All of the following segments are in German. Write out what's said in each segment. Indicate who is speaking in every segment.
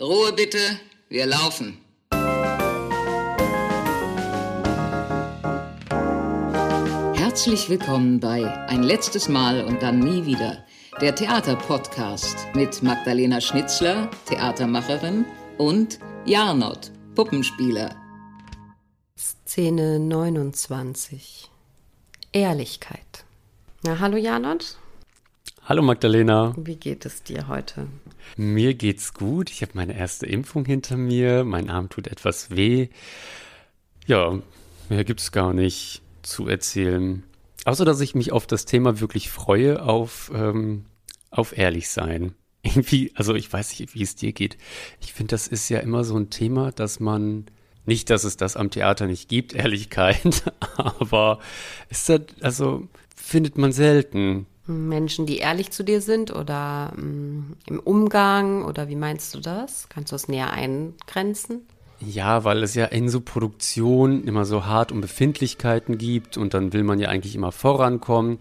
Speaker 1: Ruhe bitte, wir laufen. Herzlich willkommen bei Ein letztes Mal und dann nie wieder, der Theaterpodcast mit Magdalena Schnitzler, Theatermacherin, und Jarnot, Puppenspieler.
Speaker 2: Szene 29. Ehrlichkeit. Na, hallo Janot.
Speaker 3: Hallo Magdalena.
Speaker 2: Wie geht es dir heute?
Speaker 3: Mir geht's gut. Ich habe meine erste Impfung hinter mir. Mein Arm tut etwas weh. Ja, mehr gibt's gar nicht zu erzählen. Außer, dass ich mich auf das Thema wirklich freue, auf, ähm, auf ehrlich sein. Irgendwie, also ich weiß nicht, wie es dir geht. Ich finde, das ist ja immer so ein Thema, dass man, nicht, dass es das am Theater nicht gibt, Ehrlichkeit, aber ist das, also findet man selten.
Speaker 2: Menschen, die ehrlich zu dir sind oder ähm, im Umgang oder wie meinst du das? Kannst du es näher eingrenzen?
Speaker 3: Ja, weil es ja in so Produktion immer so hart um Befindlichkeiten gibt und dann will man ja eigentlich immer vorankommen.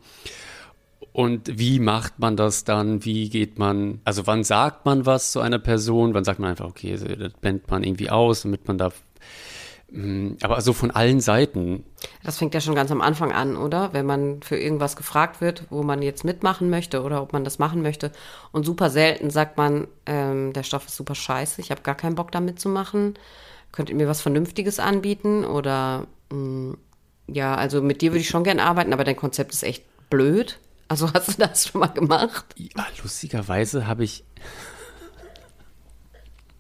Speaker 3: Und wie macht man das dann? Wie geht man, also wann sagt man was zu einer Person? Wann sagt man einfach, okay, das blendet man irgendwie aus, damit man da aber also von allen Seiten.
Speaker 2: Das fängt ja schon ganz am Anfang an, oder? Wenn man für irgendwas gefragt wird, wo man jetzt mitmachen möchte oder ob man das machen möchte. Und super selten sagt man, ähm, der Stoff ist super scheiße, ich habe gar keinen Bock damit zu machen. Könnt ihr mir was Vernünftiges anbieten? Oder mh, hm, ja, also mit dir würde ich schon gern arbeiten, aber dein Konzept ist echt blöd. Also hast du das schon mal gemacht?
Speaker 3: Ja, lustigerweise habe ich.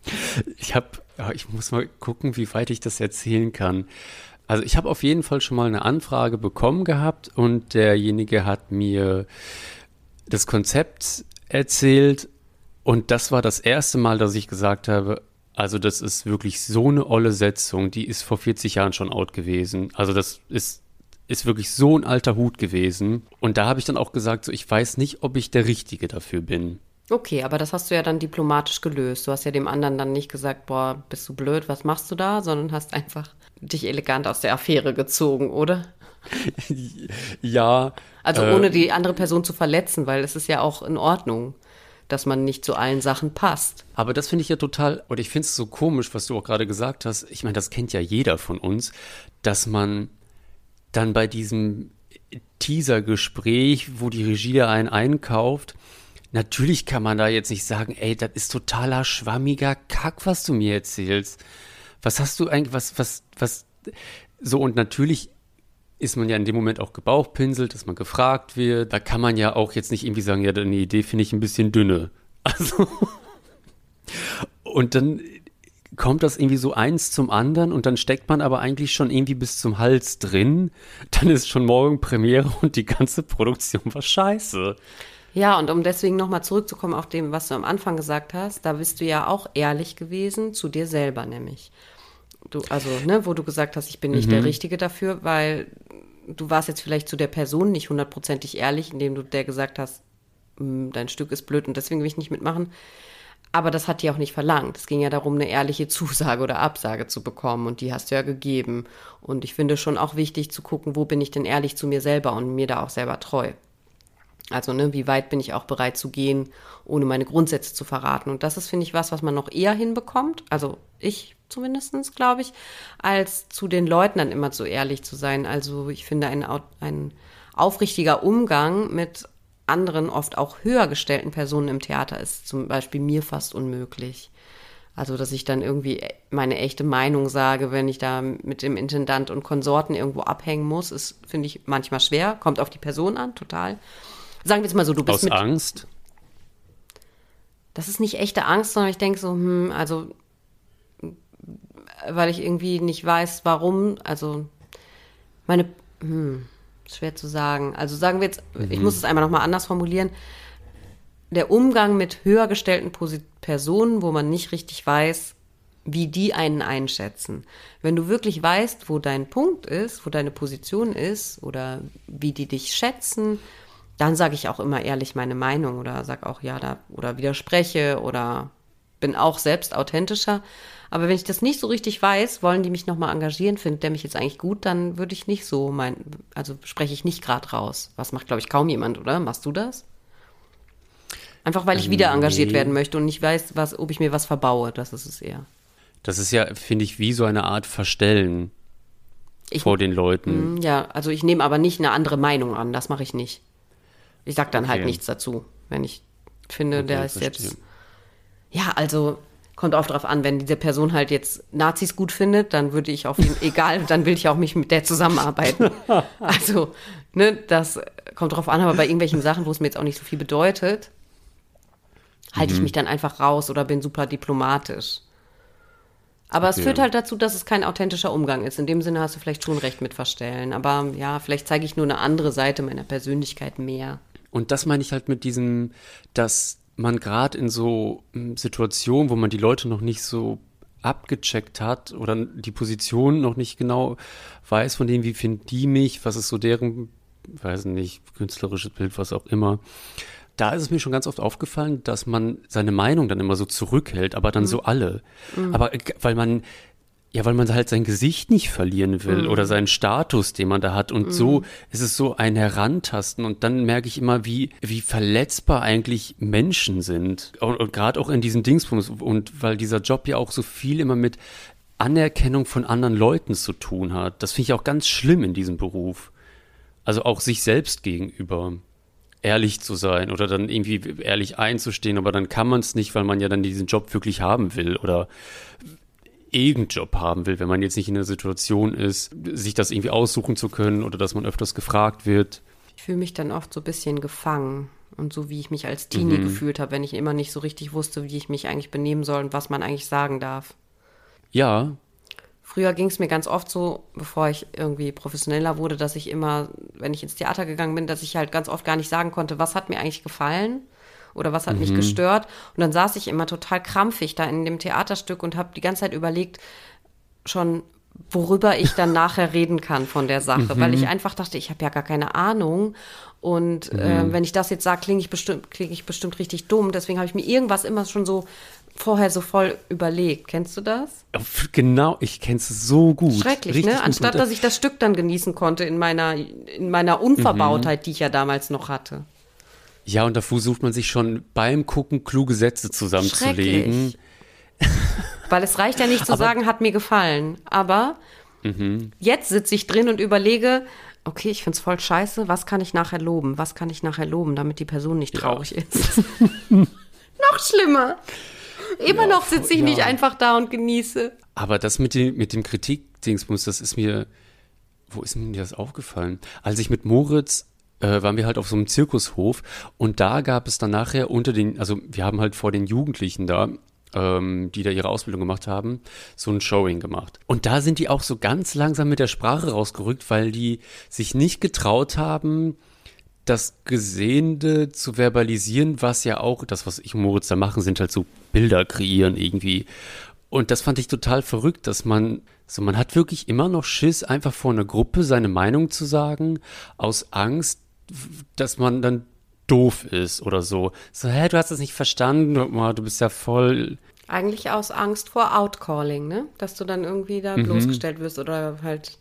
Speaker 3: ich habe ich muss mal gucken, wie weit ich das erzählen kann. Also ich habe auf jeden Fall schon mal eine Anfrage bekommen gehabt und derjenige hat mir das Konzept erzählt und das war das erste Mal, dass ich gesagt habe, also das ist wirklich so eine olle Setzung, die ist vor 40 Jahren schon out gewesen. Also das ist ist wirklich so ein alter Hut gewesen. Und da habe ich dann auch gesagt, so ich weiß nicht, ob ich der Richtige dafür bin.
Speaker 2: Okay, aber das hast du ja dann diplomatisch gelöst. Du hast ja dem anderen dann nicht gesagt, boah, bist du blöd, was machst du da, sondern hast einfach dich elegant aus der Affäre gezogen, oder?
Speaker 3: ja.
Speaker 2: Also äh, ohne die andere Person zu verletzen, weil es ist ja auch in Ordnung, dass man nicht zu allen Sachen passt.
Speaker 3: Aber das finde ich ja total, oder ich finde es so komisch, was du auch gerade gesagt hast. Ich meine, das kennt ja jeder von uns, dass man dann bei diesem Teaser-Gespräch, wo die Regie einen einkauft, Natürlich kann man da jetzt nicht sagen, ey, das ist totaler schwammiger Kack, was du mir erzählst. Was hast du eigentlich, was, was, was, so und natürlich ist man ja in dem Moment auch gebauchpinselt, dass man gefragt wird. Da kann man ja auch jetzt nicht irgendwie sagen, ja, deine Idee finde ich ein bisschen dünne. Also, und dann kommt das irgendwie so eins zum anderen und dann steckt man aber eigentlich schon irgendwie bis zum Hals drin. Dann ist schon morgen Premiere und die ganze Produktion war scheiße.
Speaker 2: Ja, und um deswegen nochmal zurückzukommen auf dem, was du am Anfang gesagt hast, da bist du ja auch ehrlich gewesen zu dir selber nämlich. Du, also, ne, wo du gesagt hast, ich bin nicht mhm. der Richtige dafür, weil du warst jetzt vielleicht zu der Person nicht hundertprozentig ehrlich, indem du der gesagt hast, hm, dein Stück ist blöd und deswegen will ich nicht mitmachen. Aber das hat die auch nicht verlangt. Es ging ja darum, eine ehrliche Zusage oder Absage zu bekommen und die hast du ja gegeben. Und ich finde schon auch wichtig zu gucken, wo bin ich denn ehrlich zu mir selber und mir da auch selber treu. Also, ne, wie weit bin ich auch bereit zu gehen, ohne meine Grundsätze zu verraten? Und das ist, finde ich, was, was man noch eher hinbekommt. Also ich zumindestens glaube ich, als zu den Leuten dann immer so ehrlich zu sein. Also ich finde, ein, ein aufrichtiger Umgang mit anderen, oft auch höher gestellten Personen im Theater ist zum Beispiel mir fast unmöglich. Also, dass ich dann irgendwie meine echte Meinung sage, wenn ich da mit dem Intendant und Konsorten irgendwo abhängen muss, ist, finde ich, manchmal schwer. Kommt auf die Person an, total. Sagen wir jetzt mal so, du bist
Speaker 3: Aus mit. Angst?
Speaker 2: Das ist nicht echte Angst, sondern ich denke so, hm, also, weil ich irgendwie nicht weiß, warum, also, meine, hm, schwer zu sagen. Also sagen wir jetzt, mhm. ich muss es einmal nochmal anders formulieren. Der Umgang mit höher gestellten Personen, wo man nicht richtig weiß, wie die einen einschätzen. Wenn du wirklich weißt, wo dein Punkt ist, wo deine Position ist oder wie die dich schätzen, dann sage ich auch immer ehrlich meine Meinung oder sage auch ja da oder widerspreche oder bin auch selbst authentischer. Aber wenn ich das nicht so richtig weiß, wollen die mich nochmal engagieren, findet der mich jetzt eigentlich gut, dann würde ich nicht so mein, also spreche ich nicht gerade raus. Was macht, glaube ich, kaum jemand, oder? Machst du das? Einfach weil ich
Speaker 3: Ähm,
Speaker 2: wieder engagiert
Speaker 3: nee.
Speaker 2: werden möchte und nicht weiß, was, ob ich mir was verbaue. Das ist es eher.
Speaker 3: Das ist ja, finde ich, wie so eine Art Verstellen
Speaker 2: Ich,
Speaker 3: vor den Leuten.
Speaker 2: ja, also ich nehme aber nicht eine andere Meinung an. Das mache ich nicht. Ich sag dann halt
Speaker 3: Okay.
Speaker 2: nichts dazu, wenn ich finde,
Speaker 3: Okay,
Speaker 2: der ist
Speaker 3: verstehe.
Speaker 2: jetzt. Ja, also kommt auch drauf an, wenn diese Person halt jetzt Nazis gut findet, dann würde ich auf ihn, egal, dann will ich auch mich mit der zusammenarbeiten. Also, ne, das kommt drauf an, aber bei irgendwelchen Sachen, wo es mir jetzt auch nicht so viel bedeutet, halte
Speaker 3: Mhm.
Speaker 2: ich mich dann einfach raus oder bin super diplomatisch. Aber es
Speaker 3: Okay.
Speaker 2: führt halt dazu, dass es kein authentischer Umgang ist. In dem Sinne hast du vielleicht schon recht mit Verstellen. Aber ja, vielleicht zeige ich nur eine andere Seite meiner Persönlichkeit mehr.
Speaker 3: Und das meine ich halt mit diesem, dass man gerade in so mm, Situationen, wo man die Leute noch nicht so abgecheckt hat oder die Position noch nicht genau weiß von denen, wie finden die mich, was ist so deren, weiß nicht, künstlerisches Bild, was auch immer. Da ist es mir schon ganz oft aufgefallen, dass man seine Meinung dann immer so zurückhält, aber dann so alle. Aber äh, weil man, ja, weil man halt sein Gesicht nicht verlieren will oder seinen Status, den man da hat. Und so ist es so ein Herantasten. Und dann merke ich immer, wie, wie verletzbar eigentlich Menschen sind. Und, und gerade auch in diesen Dingsbums. Und weil dieser Job ja auch so viel immer mit Anerkennung von anderen Leuten zu tun hat. Das finde ich auch ganz schlimm in diesem Beruf. Also auch sich selbst gegenüber ehrlich zu sein oder dann irgendwie ehrlich einzustehen, aber dann kann man es nicht, weil man ja dann diesen Job wirklich haben will oder irgendeinen Job haben will, wenn man jetzt nicht in der Situation ist, sich das irgendwie aussuchen zu können oder dass man öfters gefragt wird.
Speaker 2: Ich fühle mich dann oft so ein bisschen gefangen. Und so wie ich mich als Teenie gefühlt habe, wenn ich immer nicht so richtig wusste, wie ich mich eigentlich benehmen soll und was man eigentlich sagen darf.
Speaker 3: Ja,
Speaker 2: Früher ging es mir ganz oft so, bevor ich irgendwie professioneller wurde, dass ich immer, wenn ich ins Theater gegangen bin, dass ich halt ganz oft gar nicht sagen konnte, was hat mir eigentlich gefallen oder was hat mich gestört. Und dann saß ich immer total krampfig da in dem Theaterstück und habe die ganze Zeit überlegt, schon worüber ich dann nachher reden kann von der Sache, weil ich einfach dachte, ich habe ja gar keine Ahnung und äh, wenn ich das jetzt sage, klinge ich bestimmt klinge ich bestimmt richtig dumm, deswegen habe ich mir irgendwas immer schon so vorher so voll überlegt. Kennst du das?
Speaker 3: genau, ich kenne es so gut.
Speaker 2: Schrecklich,
Speaker 3: Richtig
Speaker 2: ne? Anstatt dass ich das Stück dann genießen konnte in meiner, in meiner Unverbautheit, die ich ja damals noch hatte.
Speaker 3: Ja, und da versucht man sich schon beim Gucken kluge Sätze zusammenzulegen.
Speaker 2: Weil es reicht ja nicht zu sagen, hat mir gefallen. Aber
Speaker 3: Mhm.
Speaker 2: jetzt sitze ich drin und überlege, okay, ich finde es voll scheiße, was kann ich nachher loben? Was kann ich nachher loben, damit die Person nicht traurig ist? noch schlimmer. Immer noch sitze ich
Speaker 3: ja.
Speaker 2: nicht einfach da und genieße.
Speaker 3: Aber das mit dem, mit dem Kritik-Dingsbums, das ist mir, wo ist mir das aufgefallen? Als ich mit Moritz, äh, waren wir halt auf so einem Zirkushof und da gab es dann nachher unter den, also wir haben halt vor den Jugendlichen da, ähm, die da ihre Ausbildung gemacht haben, so ein Showing gemacht. Und da sind die auch so ganz langsam mit der Sprache rausgerückt, weil die sich nicht getraut haben, das Gesehene zu verbalisieren, was ja auch, das, was ich und Moritz da machen, sind halt so Bilder kreieren irgendwie. Und das fand ich total verrückt, dass man, so man hat wirklich immer noch Schiss, einfach vor einer Gruppe seine Meinung zu sagen, aus Angst, dass man dann doof ist oder so. So, hä, du hast es nicht verstanden, du bist ja voll.
Speaker 2: Eigentlich aus Angst vor Outcalling, ne? Dass du dann irgendwie da bloßgestellt wirst oder halt,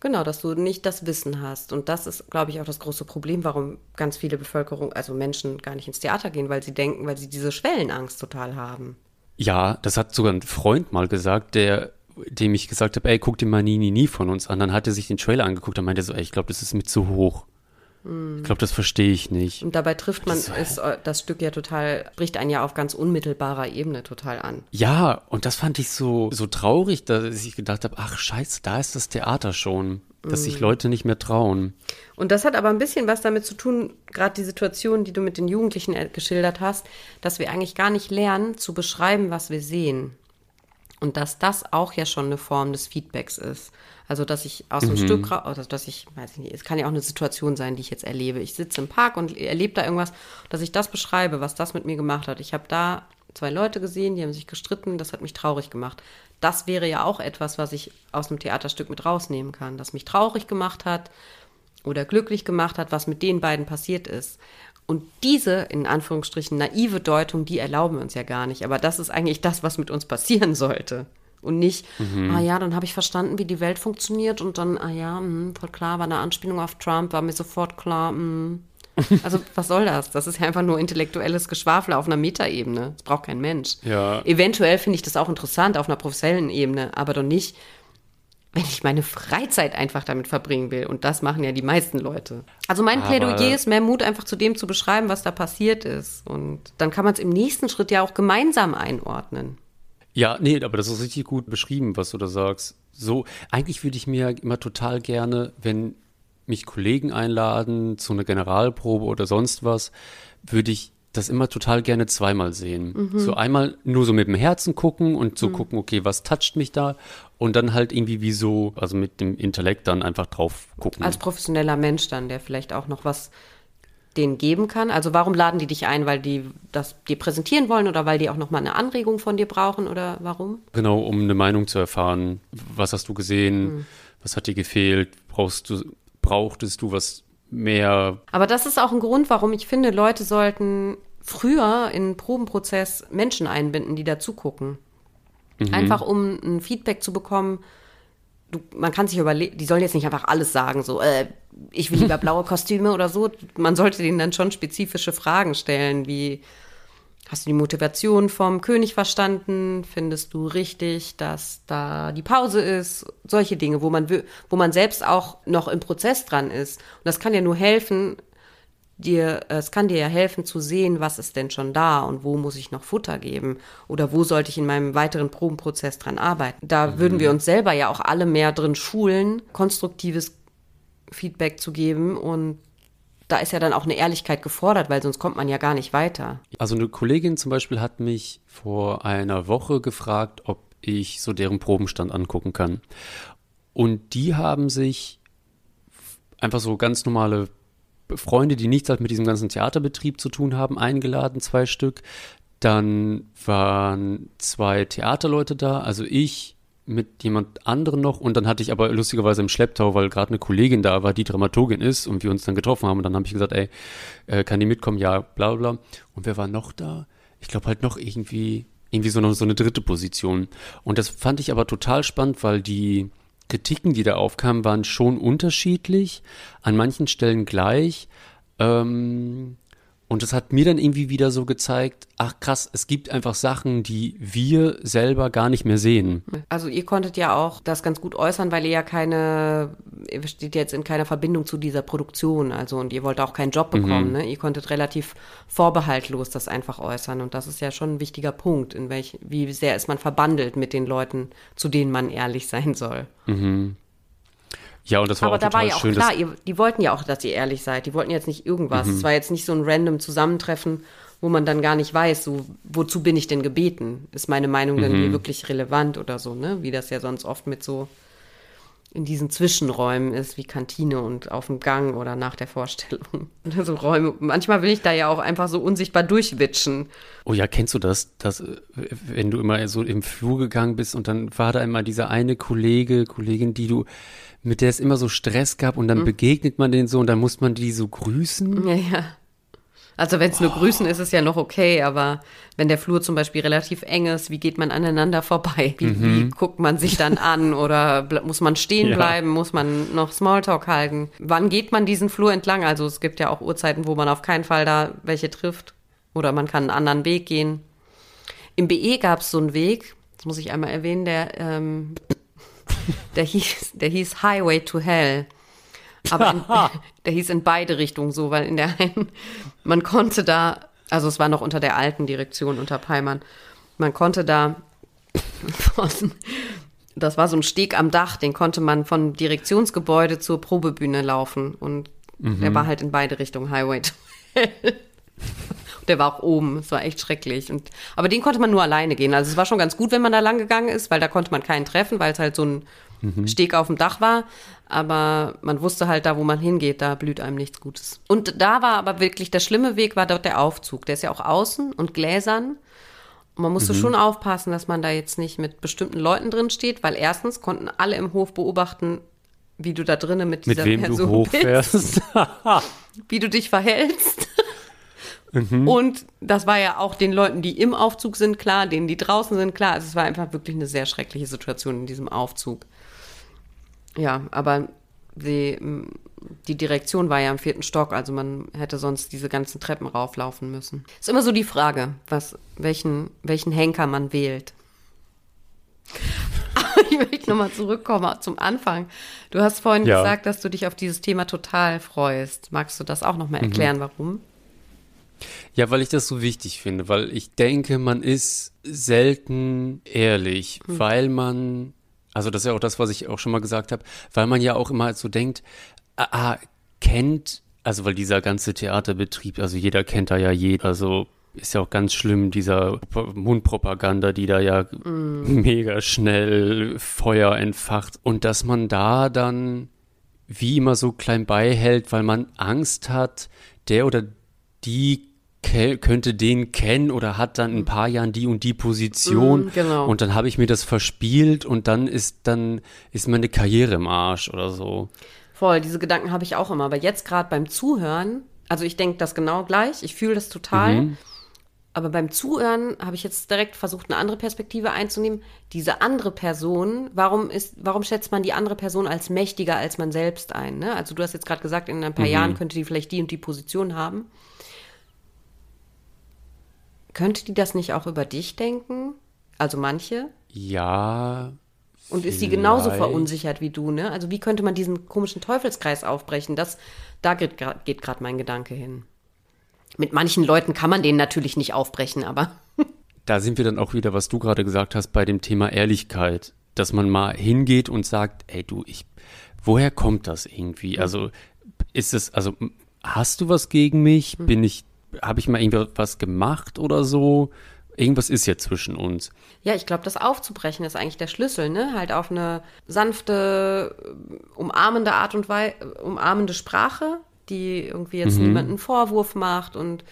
Speaker 2: genau, dass du nicht das Wissen hast. Und das ist, glaube ich, auch das große Problem, warum ganz viele Bevölkerung, also Menschen gar nicht ins Theater gehen, weil sie denken, weil sie diese Schwellenangst total haben.
Speaker 3: Ja, das hat sogar ein Freund mal gesagt, der, dem ich gesagt habe, ey, guck dir mal nie, nie, nie von uns an. Dann hat er sich den Trailer angeguckt und meinte so, ey, ich glaube, das ist mir zu hoch. Ich glaube, das verstehe ich nicht.
Speaker 2: Und dabei trifft man ist, äh, das Stück ja total, bricht einen ja auf ganz unmittelbarer Ebene total an.
Speaker 3: Ja, und das fand ich so, so traurig, dass ich gedacht habe, ach scheiße, da ist das Theater schon, dass sich Leute nicht mehr trauen.
Speaker 2: Und das hat aber ein bisschen was damit zu tun, gerade die Situation, die du mit den Jugendlichen äh, geschildert hast, dass wir eigentlich gar nicht lernen zu beschreiben, was wir sehen. Und dass das auch ja schon eine Form des Feedbacks ist. Also, dass ich aus dem Stück, ra- also, dass ich, weiß ich nicht, es kann ja auch eine Situation sein, die ich jetzt erlebe. Ich sitze im Park und erlebe da irgendwas, dass ich das beschreibe, was das mit mir gemacht hat. Ich habe da zwei Leute gesehen, die haben sich gestritten, das hat mich traurig gemacht. Das wäre ja auch etwas, was ich aus einem Theaterstück mit rausnehmen kann, das mich traurig gemacht hat oder glücklich gemacht hat, was mit den beiden passiert ist. Und diese, in Anführungsstrichen, naive Deutung, die erlauben wir uns ja gar nicht. Aber das ist eigentlich das, was mit uns passieren sollte. Und nicht, ah ja, dann habe ich verstanden, wie die Welt funktioniert und dann, ah ja, mh, voll klar, war eine Anspielung auf Trump, war mir sofort klar, mh. Also was soll das? Das ist ja einfach nur intellektuelles Geschwafel auf einer Metaebene. Das braucht kein Mensch.
Speaker 3: Ja.
Speaker 2: Eventuell finde ich das auch interessant auf einer professionellen Ebene, aber doch nicht, wenn ich meine Freizeit einfach damit verbringen will. Und das machen ja die meisten Leute. Also mein
Speaker 3: Aber-
Speaker 2: Plädoyer ist mehr Mut, einfach zu dem zu beschreiben, was da passiert ist. Und dann kann man es im nächsten Schritt ja auch gemeinsam einordnen.
Speaker 3: Ja, nee, aber das ist richtig gut beschrieben, was du da sagst. So, eigentlich würde ich mir immer total gerne, wenn mich Kollegen einladen zu einer Generalprobe oder sonst was, würde ich das immer total gerne zweimal sehen. So einmal nur so mit dem Herzen gucken und so gucken, okay, was toucht mich da? Und dann halt irgendwie wie so, also mit dem Intellekt dann einfach drauf gucken.
Speaker 2: Als professioneller Mensch dann, der vielleicht auch noch was denen geben kann. Also warum laden die dich ein? Weil die das dir präsentieren wollen oder weil die auch noch mal eine Anregung von dir brauchen oder warum?
Speaker 3: Genau, um eine Meinung zu erfahren. Was hast du gesehen? Was hat dir gefehlt? Brauchst du, brauchtest du was mehr?
Speaker 2: Aber das ist auch ein Grund, warum ich finde, Leute sollten früher in einen Probenprozess Menschen einbinden, die dazu gucken. Einfach um ein Feedback zu bekommen. Du, man kann sich überlegen, die sollen jetzt nicht einfach alles sagen, so, äh, ich will lieber blaue Kostüme oder so. Man sollte denen dann schon spezifische Fragen stellen, wie, hast du die Motivation vom König verstanden? Findest du richtig, dass da die Pause ist? Solche Dinge, wo man, wo man selbst auch noch im Prozess dran ist. Und das kann ja nur helfen, dir, äh, es kann dir ja helfen zu sehen, was ist denn schon da und wo muss ich noch Futter geben oder wo sollte ich in meinem weiteren Probenprozess dran arbeiten. Da würden wir uns selber ja auch alle mehr drin schulen, konstruktives Feedback zu geben und da ist ja dann auch eine Ehrlichkeit gefordert, weil sonst kommt man ja gar nicht weiter.
Speaker 3: Also eine Kollegin zum Beispiel hat mich vor einer Woche gefragt, ob ich so deren Probenstand angucken kann. Und die haben sich einfach so ganz normale Freunde, die nichts halt mit diesem ganzen Theaterbetrieb zu tun haben, eingeladen, zwei Stück. Dann waren zwei Theaterleute da, also ich mit jemand anderem noch und dann hatte ich aber lustigerweise im Schlepptau, weil gerade eine Kollegin da war, die Dramaturgin ist und wir uns dann getroffen haben und dann habe ich gesagt, ey, äh, kann die mitkommen? Ja, bla bla. Und wer war noch da? Ich glaube halt noch irgendwie, irgendwie so, noch so eine dritte Position. Und das fand ich aber total spannend, weil die Kritiken, die da aufkamen, waren schon unterschiedlich, an manchen Stellen gleich. Ähm, und das hat mir dann irgendwie wieder so gezeigt, ach krass, es gibt einfach Sachen, die wir selber gar nicht mehr sehen.
Speaker 2: Also ihr konntet ja auch das ganz gut äußern, weil ihr ja keine, ihr steht jetzt in keiner Verbindung zu dieser Produktion, also und ihr wollt auch keinen Job bekommen, ne? Ihr konntet relativ vorbehaltlos das einfach äußern und das ist ja schon ein wichtiger Punkt, in welch, wie sehr ist man verbandelt mit den Leuten, zu denen man ehrlich sein soll.
Speaker 3: Ja, und das war
Speaker 2: Aber
Speaker 3: auch
Speaker 2: da war ja auch
Speaker 3: schön.
Speaker 2: klar, ihr, die wollten ja auch, dass ihr ehrlich seid. Die wollten jetzt nicht irgendwas.
Speaker 3: Mhm.
Speaker 2: Es war jetzt nicht so ein random Zusammentreffen, wo man dann gar nicht weiß, so, wozu bin ich denn gebeten? Ist meine Meinung denn
Speaker 3: Mhm.
Speaker 2: hier wirklich relevant oder so, ne? Wie das ja sonst oft mit so in diesen Zwischenräumen ist, wie Kantine und auf dem Gang oder nach der Vorstellung. so Räume. Manchmal will ich da ja auch einfach so unsichtbar durchwitschen.
Speaker 3: oh ja, kennst du das, dass, äh, wenn du immer so im Flur gegangen bist und dann war da immer dieser eine Kollege, Kollegin, die du, mit der es immer so Stress gab und dann
Speaker 2: Mhm.
Speaker 3: begegnet man denen so und dann muss man die so grüßen.
Speaker 2: Ja, ja. Also wenn es nur Grüßen ist, ist ja noch okay, aber wenn der Flur zum Beispiel relativ eng ist, wie geht man aneinander vorbei? Wie, wie guckt man sich dann an oder muss man stehen
Speaker 3: Ja.
Speaker 2: bleiben? Muss man noch Smalltalk halten? Wann geht man diesen Flur entlang? Also es gibt ja auch Uhrzeiten, wo man auf keinen Fall da welche trifft oder man kann einen anderen Weg gehen. Im BE gab es so einen Weg, das muss ich einmal erwähnen, der, ähm, der, hieß, der hieß Highway to Hell. Aber in, der hieß in beide Richtungen so, weil in der einen, man konnte da, also es war noch unter der alten Direktion unter Peimann, man konnte da, das war so ein Steg am Dach, den konnte man von Direktionsgebäude zur Probebühne laufen und der war halt in beide Richtungen Highway to Hell. Und Der war auch oben, es war echt schrecklich. Und, aber den konnte man nur alleine gehen. Also es war schon ganz gut, wenn man da lang gegangen ist, weil da konnte man keinen treffen, weil es halt so ein Steg auf dem Dach war. Aber man wusste halt, da wo man hingeht, da blüht einem nichts Gutes. Und da war aber wirklich, der schlimme Weg war dort der Aufzug. Der ist ja auch außen und gläsern. Und man musste schon aufpassen, dass man da jetzt nicht mit bestimmten Leuten drin steht, weil erstens konnten alle im Hof beobachten, wie du da drinnen mit
Speaker 3: Mit
Speaker 2: dieser
Speaker 3: wem du
Speaker 2: Person bist
Speaker 3: hochfährst.
Speaker 2: wie du dich verhältst. Und das war ja auch den Leuten, die im Aufzug sind, klar, denen, die draußen sind, klar. Also es war einfach wirklich eine sehr schreckliche Situation in diesem Aufzug. Ja, aber die, die Direktion war ja im vierten Stock, also man hätte sonst diese ganzen Treppen rauflaufen müssen. Ist immer so die Frage, was, welchen, welchen Henker man wählt. ich möchte nochmal zurückkommen zum Anfang. Du hast vorhin ja. gesagt, dass du dich auf dieses Thema total freust. Magst du das auch nochmal mhm. erklären, mhm. warum?
Speaker 3: Ja, weil ich das so wichtig finde, weil ich denke, man ist selten ehrlich, mhm. weil man, also das ist ja auch das, was ich auch schon mal gesagt habe, weil man ja auch immer so denkt, ah, ah kennt, also weil dieser ganze Theaterbetrieb, also jeder kennt da ja jeder, also ist ja auch ganz schlimm, dieser Mundpropaganda, die da ja mm. mega schnell Feuer entfacht. Und dass man da dann wie immer so klein beihält, weil man Angst hat, der oder die könnte den kennen oder hat dann in ein paar Jahren die und die Position mm, genau. und dann habe ich mir das verspielt und dann ist dann ist meine Karriere im Arsch oder so.
Speaker 2: Voll, diese Gedanken habe ich auch immer, aber jetzt gerade beim Zuhören, also ich denke das genau gleich, ich fühle das total. Mhm. Aber beim Zuhören habe ich jetzt direkt versucht, eine andere Perspektive einzunehmen. Diese andere Person, warum ist, warum schätzt man die andere Person als mächtiger als man selbst ein? Ne? Also du hast jetzt gerade gesagt, in ein paar mhm. Jahren könnte die vielleicht die und die Position haben. Könnte die das nicht auch über dich denken? Also manche?
Speaker 3: Ja.
Speaker 2: Und vielleicht. ist sie genauso verunsichert wie du, ne? Also wie könnte man diesen komischen Teufelskreis aufbrechen? Das, da geht gerade mein Gedanke hin. Mit manchen Leuten kann man den natürlich nicht aufbrechen, aber.
Speaker 3: da sind wir dann auch wieder, was du gerade gesagt hast, bei dem Thema Ehrlichkeit. Dass man mal hingeht und sagt, ey du, ich, woher kommt das irgendwie? Mhm. Also ist es, also hast du was gegen mich? Mhm. Bin ich, habe ich mal irgendwas gemacht oder so? Irgendwas ist ja zwischen uns.
Speaker 2: Ja, ich glaube, das aufzubrechen ist eigentlich der Schlüssel, ne? Halt auf eine sanfte, umarmende Art und Weise, umarmende Sprache die irgendwie jetzt mhm. niemanden Vorwurf macht und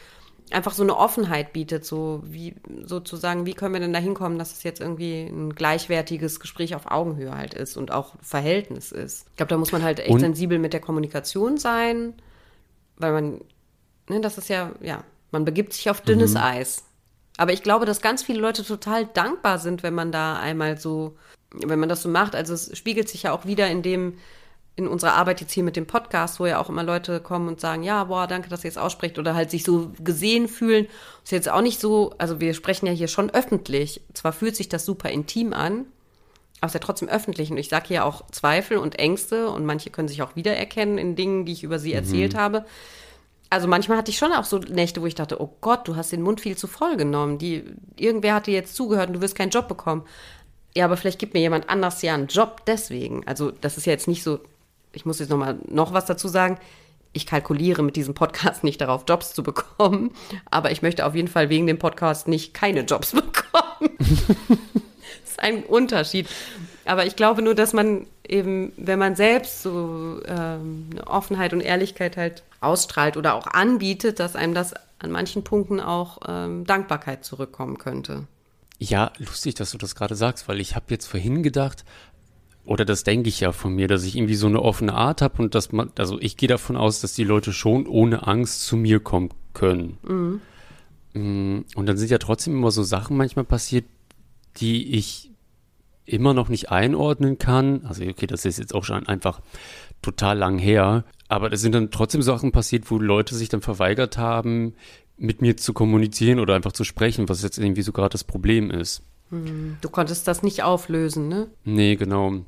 Speaker 2: einfach so eine Offenheit bietet, so wie sozusagen, wie können wir denn da hinkommen, dass es jetzt irgendwie ein gleichwertiges Gespräch auf Augenhöhe halt ist und auch Verhältnis ist. Ich glaube, da muss man halt echt und? sensibel mit der Kommunikation sein, weil man, ne, das ist ja, ja, man begibt sich auf dünnes mhm. Eis. Aber ich glaube, dass ganz viele Leute total dankbar sind, wenn man da einmal so, wenn man das so macht. Also es spiegelt sich ja auch wieder in dem, in unserer Arbeit jetzt hier mit dem Podcast, wo ja auch immer Leute kommen und sagen, ja, boah, danke, dass ihr es aussprecht oder halt sich so gesehen fühlen. Ist jetzt auch nicht so, also wir sprechen ja hier schon öffentlich. Zwar fühlt sich das super intim an, aber es ist ja trotzdem öffentlich. Und ich sage hier auch Zweifel und Ängste und manche können sich auch wiedererkennen in Dingen, die ich über sie mhm. erzählt habe. Also manchmal hatte ich schon auch so Nächte, wo ich dachte, oh Gott, du hast den Mund viel zu voll genommen. Die, irgendwer hat dir jetzt zugehört und du wirst keinen Job bekommen. Ja, aber vielleicht gibt mir jemand anders ja einen Job deswegen. Also das ist ja jetzt nicht so, ich muss jetzt noch mal noch was dazu sagen. Ich kalkuliere mit diesem Podcast nicht darauf, Jobs zu bekommen, aber ich möchte auf jeden Fall wegen dem Podcast nicht keine Jobs bekommen. das ist ein Unterschied. Aber ich glaube nur, dass man eben, wenn man selbst so ähm, eine Offenheit und Ehrlichkeit halt ausstrahlt oder auch anbietet, dass einem das an manchen Punkten auch ähm, Dankbarkeit zurückkommen könnte.
Speaker 3: Ja, lustig, dass du das gerade sagst, weil ich habe jetzt vorhin gedacht, oder das denke ich ja von mir, dass ich irgendwie so eine offene Art habe und dass man, also ich gehe davon aus, dass die Leute schon ohne Angst zu mir kommen können. Mhm. Mm, und dann sind ja trotzdem immer so Sachen manchmal passiert, die ich immer noch nicht einordnen kann. Also okay, das ist jetzt auch schon einfach total lang her. Aber es sind dann trotzdem Sachen passiert, wo Leute sich dann verweigert haben, mit mir zu kommunizieren oder einfach zu sprechen, was jetzt irgendwie so gerade das Problem ist.
Speaker 2: Hm, du konntest das nicht auflösen, ne?
Speaker 3: Nee, genau.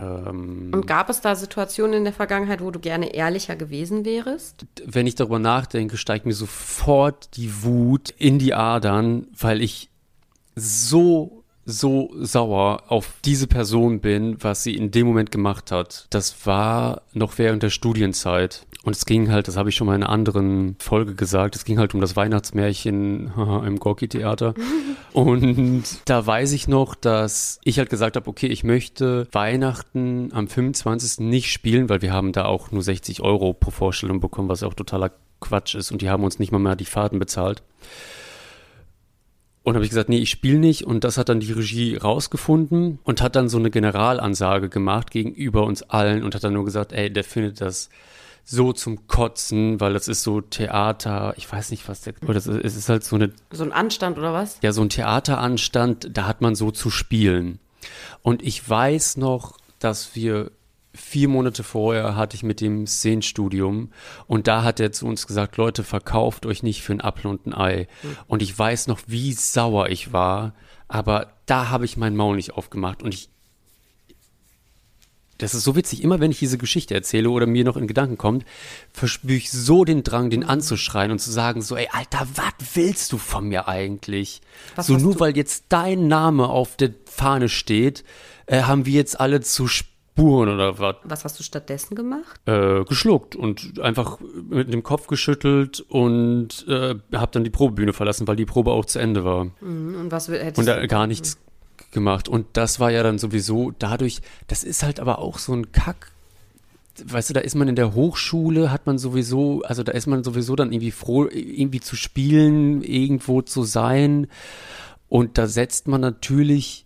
Speaker 2: Ähm, Und gab es da Situationen in der Vergangenheit, wo du gerne ehrlicher gewesen wärst?
Speaker 3: Wenn ich darüber nachdenke, steigt mir sofort die Wut in die Adern, weil ich so so sauer auf diese Person bin, was sie in dem Moment gemacht hat. Das war noch während der Studienzeit. Und es ging halt, das habe ich schon mal in einer anderen Folge gesagt, es ging halt um das Weihnachtsmärchen im Gorki-Theater. Und da weiß ich noch, dass ich halt gesagt habe, okay, ich möchte Weihnachten am 25. nicht spielen, weil wir haben da auch nur 60 Euro pro Vorstellung bekommen, was auch totaler Quatsch ist. Und die haben uns nicht mal mehr die Fahrten bezahlt. Und habe ich gesagt, nee, ich spiele nicht. Und das hat dann die Regie rausgefunden und hat dann so eine Generalansage gemacht gegenüber uns allen und hat dann nur gesagt, ey, der findet das so zum Kotzen, weil das ist so Theater, ich weiß nicht, was der, oder es ist halt so eine.
Speaker 2: So ein Anstand oder was?
Speaker 3: Ja, so ein Theateranstand, da hat man so zu spielen. Und ich weiß noch, dass wir vier Monate vorher hatte ich mit dem Szenenstudium und da hat er zu uns gesagt, Leute, verkauft euch nicht für ein Apfel und ein Ei. Mhm. Und ich weiß noch, wie sauer ich war, aber da habe ich mein Maul nicht aufgemacht und ich das ist so witzig, immer wenn ich diese Geschichte erzähle oder mir noch in Gedanken kommt, verspüre ich so den Drang, den anzuschreien und zu sagen, so, ey, Alter, was willst du von mir eigentlich? Was so, nur du? weil jetzt dein Name auf der Fahne steht, äh, haben wir jetzt alle zu Spuren oder was.
Speaker 2: Was hast du stattdessen gemacht?
Speaker 3: Äh, geschluckt und einfach mit dem Kopf geschüttelt und äh, habe dann die Probebühne verlassen, weil die Probe auch zu Ende war.
Speaker 2: Mhm, und was hättest
Speaker 3: Und da gar nichts gemacht. Und das war ja dann sowieso dadurch, das ist halt aber auch so ein Kack. Weißt du, da ist man in der Hochschule, hat man sowieso, also da ist man sowieso dann irgendwie froh, irgendwie zu spielen, irgendwo zu sein. Und da setzt man natürlich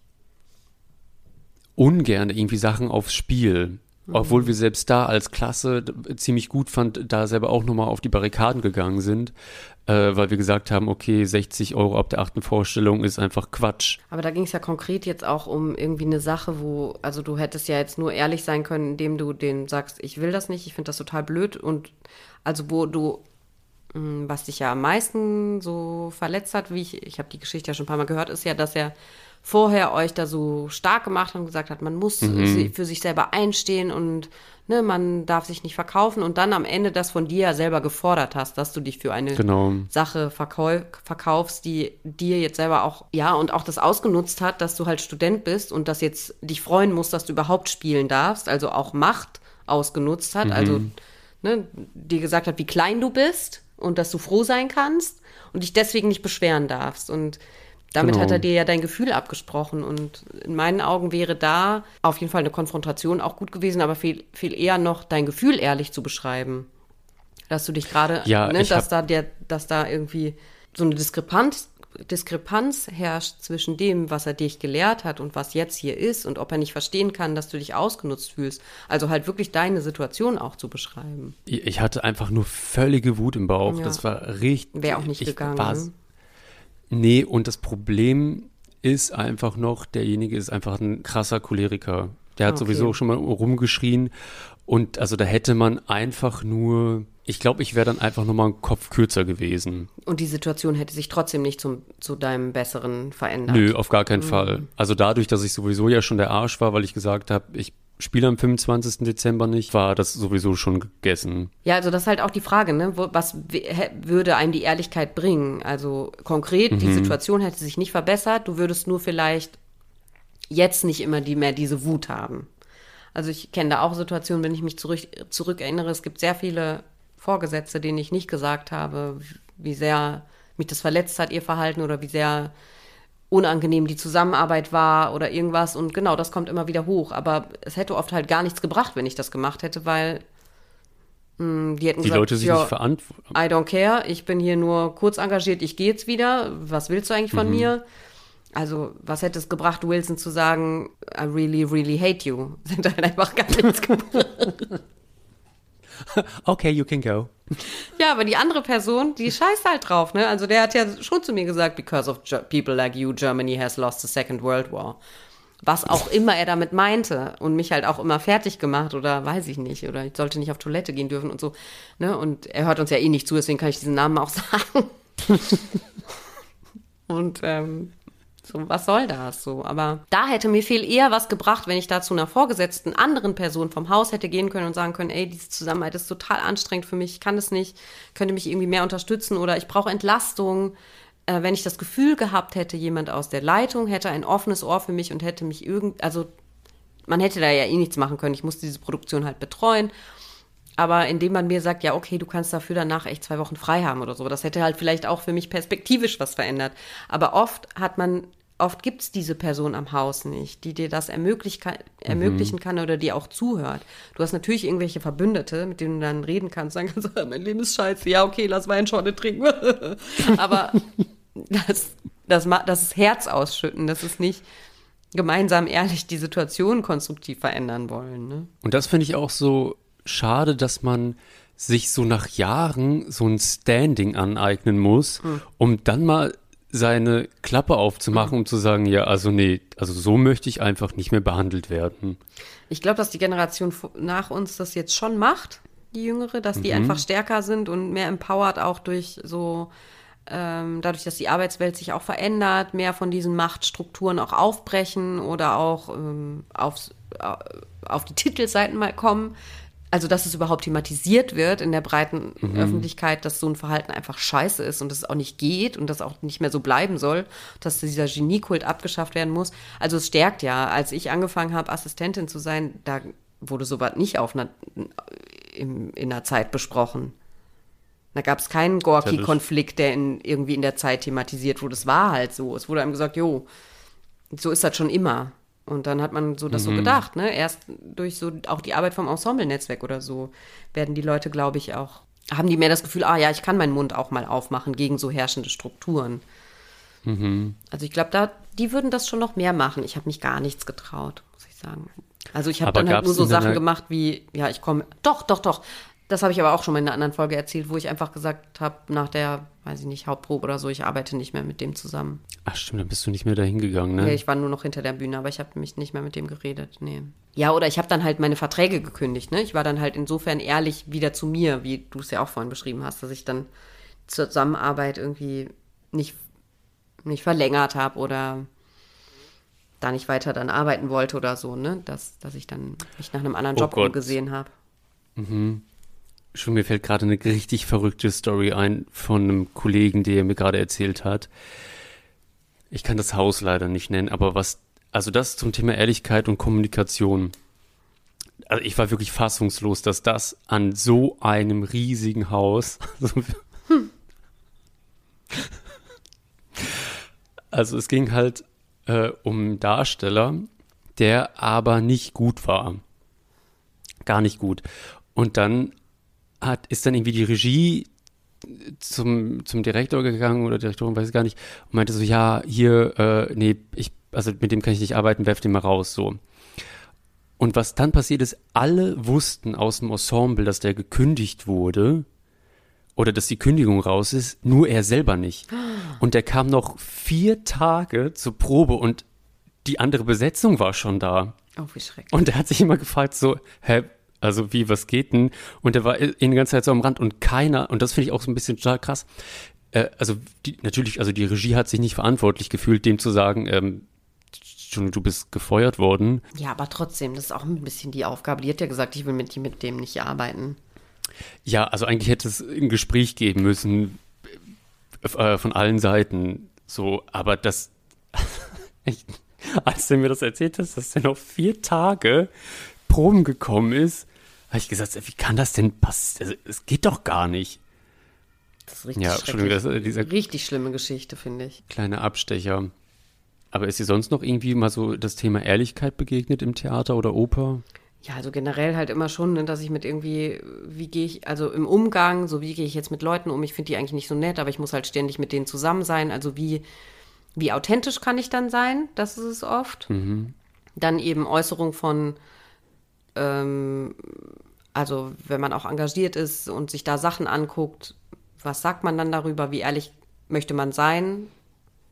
Speaker 3: ungern irgendwie Sachen aufs Spiel. Mhm. Obwohl wir selbst da als Klasse ziemlich gut fand, da selber auch nochmal auf die Barrikaden gegangen sind äh, weil wir gesagt haben, okay, 60 Euro ab der achten Vorstellung ist einfach Quatsch.
Speaker 2: Aber da ging es ja konkret jetzt auch um irgendwie eine Sache, wo, also du hättest ja jetzt nur ehrlich sein können, indem du denen sagst, ich will das nicht, ich finde das total blöd und also wo du hm, was dich ja am meisten so verletzt hat, wie ich, ich habe die Geschichte ja schon ein paar Mal gehört, ist ja, dass er vorher euch da so stark gemacht und gesagt hat, man muss mhm. für sich selber einstehen und ne, man darf sich nicht verkaufen und dann am Ende das von dir selber gefordert hast, dass du dich für eine genau. Sache verkau verkaufst, die dir jetzt selber auch, ja, und auch das ausgenutzt hat, dass du halt Student bist und das jetzt dich freuen musst, dass du überhaupt spielen darfst, also auch Macht ausgenutzt hat, also, mhm. also ne, dir gesagt hat, wie klein du bist und dass du froh sein kannst und dich deswegen nicht beschweren darfst und damit genau. hat er dir ja dein Gefühl abgesprochen. Und in meinen Augen wäre da auf jeden Fall eine Konfrontation auch gut gewesen, aber viel, viel eher noch dein Gefühl ehrlich zu beschreiben. Dass du dich gerade,
Speaker 3: ja,
Speaker 2: ne, dass da der, dass da irgendwie so eine Diskrepanz, Diskrepanz herrscht zwischen dem, was er dich gelehrt hat und was jetzt hier ist und ob er nicht verstehen kann, dass du dich ausgenutzt fühlst. Also halt wirklich deine Situation auch zu beschreiben.
Speaker 3: Ich hatte einfach nur völlige Wut im Bauch. Ja. Das war richtig.
Speaker 2: Wäre auch nicht gegangen. War,
Speaker 3: Nee, und das Problem ist einfach noch, derjenige ist einfach ein krasser Choleriker. Der hat okay. sowieso schon mal rumgeschrien. Und also da hätte man einfach nur, ich glaube, ich wäre dann einfach nochmal einen Kopf kürzer gewesen.
Speaker 2: Und die Situation hätte sich trotzdem nicht zum, zu deinem Besseren verändert?
Speaker 3: Nö, auf gar keinen mhm. Fall. Also dadurch, dass ich sowieso ja schon der Arsch war, weil ich gesagt habe, ich Spiel am 25. Dezember nicht, war das sowieso schon gegessen.
Speaker 2: Ja, also das ist halt auch die Frage, ne? Was würde einem die Ehrlichkeit bringen? Also konkret, mhm. die Situation hätte sich nicht verbessert, du würdest nur vielleicht jetzt nicht immer die, mehr diese Wut haben. Also ich kenne da auch Situationen, wenn ich mich zurück, zurückerinnere, es gibt sehr viele Vorgesetzte, denen ich nicht gesagt habe, wie sehr mich das verletzt hat, ihr Verhalten oder wie sehr unangenehm die Zusammenarbeit war oder irgendwas. Und genau, das kommt immer wieder hoch. Aber es hätte oft halt gar nichts gebracht, wenn ich das gemacht hätte, weil mh, hm, die hätten
Speaker 3: die
Speaker 2: gesagt,
Speaker 3: Leute sich nicht verantworten.
Speaker 2: I don't care, ich bin hier nur kurz engagiert, ich gehe jetzt wieder. Was willst du eigentlich von mhm. mir? Also, was hätte es gebracht, Wilson zu sagen, I really, really hate you? Sind halt einfach gar nichts gebracht.
Speaker 3: okay, you can go.
Speaker 2: Ja, aber die andere Person, die scheißt halt drauf, ne? Also der hat ja schon zu mir gesagt, because of people like you, Germany has lost the Second World War. Was auch immer er damit meinte und mich halt auch immer fertig gemacht oder weiß ich nicht oder ich sollte nicht auf Toilette gehen dürfen und so, ne? Und er hört uns ja eh nicht zu, deswegen kann ich diesen Namen auch sagen. und ähm, so, was soll das so? Aber da hätte mir viel eher was gebracht, wenn ich da zu einer vorgesetzten anderen Person vom Haus hätte gehen können und sagen können, ey, diese Zusammenarbeit ist total anstrengend für mich, ich kann das nicht, könnte mich irgendwie mehr unterstützen oder ich brauche Entlastung. Äh, wenn ich das Gefühl gehabt hätte, jemand aus der Leitung hätte ein offenes Ohr für mich und hätte mich irgend, also man hätte da ja eh nichts machen können. Ich musste diese Produktion halt betreuen. Aber indem man mir sagt, ja, okay, du kannst dafür danach echt zwei Wochen frei haben oder so, das hätte halt vielleicht auch für mich perspektivisch was verändert. Aber oft hat man oft gibt es diese Person am Haus nicht, die dir das ermöglich kann, ermöglichen mhm. kann oder die auch zuhört. Du hast natürlich irgendwelche Verbündete, mit denen du dann reden kannst, sagen kannst, mein Leben ist scheiße, ja, okay, lass Weinschorle trinken. Aber das, das, das ist Herz ausschütten, das ist nicht gemeinsam ehrlich die Situation konstruktiv verändern wollen. Ne?
Speaker 3: Und das finde ich auch so schade, dass man sich so nach Jahren so ein Standing aneignen muss, mhm. um dann mal seine Klappe aufzumachen, um zu sagen, ja, also nee, also so möchte ich einfach nicht mehr behandelt werden.
Speaker 2: Ich glaube, dass die Generation nach uns das jetzt schon macht, die Jüngere, dass die mhm. einfach stärker sind und mehr empowered auch durch so, ähm, dadurch, dass die Arbeitswelt sich auch verändert, mehr von diesen Machtstrukturen auch aufbrechen oder auch ähm, aufs, auf die Titelseiten mal kommen also dass es überhaupt thematisiert wird in der breiten mhm. Öffentlichkeit, dass so ein Verhalten einfach scheiße ist und es auch nicht geht und das auch nicht mehr so bleiben soll, dass dieser Geniekult abgeschafft werden muss. Also es stärkt ja. Als ich angefangen habe, Assistentin zu sein, da wurde sowas nicht auf einer, in, in einer Zeit besprochen. Da gab es keinen Gorki-Konflikt, der in, irgendwie in der Zeit thematisiert wurde. Es war halt so. Es wurde einem gesagt, jo, so ist das schon immer. Und dann hat man so das mhm. so gedacht, ne? Erst durch so auch die Arbeit vom Ensemble-Netzwerk oder so werden die Leute, glaube ich, auch, haben die mehr das Gefühl, ah ja, ich kann meinen Mund auch mal aufmachen gegen so herrschende Strukturen. Mhm. Also ich glaube, da, die würden das schon noch mehr machen. Ich habe mich gar nichts getraut, muss ich sagen. Also ich habe dann halt nur so Sachen gemacht wie, ja, ich komme, doch, doch, doch. Das habe ich aber auch schon mal in einer anderen Folge erzählt, wo ich einfach gesagt habe, nach der, weiß ich nicht, Hauptprobe oder so, ich arbeite nicht mehr mit dem zusammen.
Speaker 3: Ach stimmt, dann bist du nicht mehr dahin gegangen, ne?
Speaker 2: Ja, ich war nur noch hinter der Bühne, aber ich habe mich nicht mehr mit dem geredet, nee. Ja, oder ich habe dann halt meine Verträge gekündigt, ne? Ich war dann halt insofern ehrlich wieder zu mir, wie du es ja auch vorhin beschrieben hast, dass ich dann Zusammenarbeit irgendwie nicht, nicht verlängert habe oder da nicht weiter dann arbeiten wollte oder so, ne? Dass, dass ich dann mich nach einem anderen oh Job Gott. umgesehen habe.
Speaker 3: Mhm. Schon mir fällt gerade eine richtig verrückte Story ein von einem Kollegen, der mir gerade erzählt hat. Ich kann das Haus leider nicht nennen, aber was, also das zum Thema Ehrlichkeit und Kommunikation. Also ich war wirklich fassungslos, dass das an so einem riesigen Haus. hm. Also es ging halt äh, um einen Darsteller, der aber nicht gut war. Gar nicht gut. Und dann hat, ist dann irgendwie die Regie zum, zum Direktor gegangen oder Direktorin, weiß ich gar nicht, und meinte so, ja, hier, äh, nee, ich, also mit dem kann ich nicht arbeiten, werf den mal raus, so. Und was dann passiert ist, alle wussten aus dem Ensemble, dass der gekündigt wurde oder dass die Kündigung raus ist, nur er selber nicht. Und der kam noch vier Tage zur Probe und die andere Besetzung war schon da.
Speaker 2: Oh, wie schrecklich.
Speaker 3: Und er hat sich immer gefragt so, hä, also wie, was geht denn? Und der war in die ganze Zeit so am Rand und keiner, und das finde ich auch so ein bisschen total krass, äh, also die, natürlich, also die Regie hat sich nicht verantwortlich gefühlt, dem zu sagen, ähm, du bist gefeuert worden.
Speaker 2: Ja, aber trotzdem, das ist auch ein bisschen die Aufgabe. Die hat ja gesagt, ich will mit, mit dem nicht arbeiten.
Speaker 3: Ja, also eigentlich hätte es ein Gespräch geben müssen äh, von allen Seiten. So, aber das, als du mir das erzählt hast, dass der noch vier Tage Proben gekommen ist, habe ich gesagt, wie kann das denn passieren? Also, es geht doch gar nicht.
Speaker 2: Das ist richtig ja, schrecklich. Das, äh, dieser richtig schlimme Geschichte, finde ich.
Speaker 3: Kleine Abstecher. Aber ist dir sonst noch irgendwie mal so das Thema Ehrlichkeit begegnet im Theater oder Oper?
Speaker 2: Ja, also generell halt immer schon, ne, dass ich mit irgendwie, wie gehe ich, also im Umgang, so wie gehe ich jetzt mit Leuten um, ich finde die eigentlich nicht so nett, aber ich muss halt ständig mit denen zusammen sein. Also wie, wie authentisch kann ich dann sein? Das ist es oft. Mhm. Dann eben Äußerung von, ähm, also wenn man auch engagiert ist und sich da Sachen anguckt, was sagt man dann darüber? Wie ehrlich möchte man sein?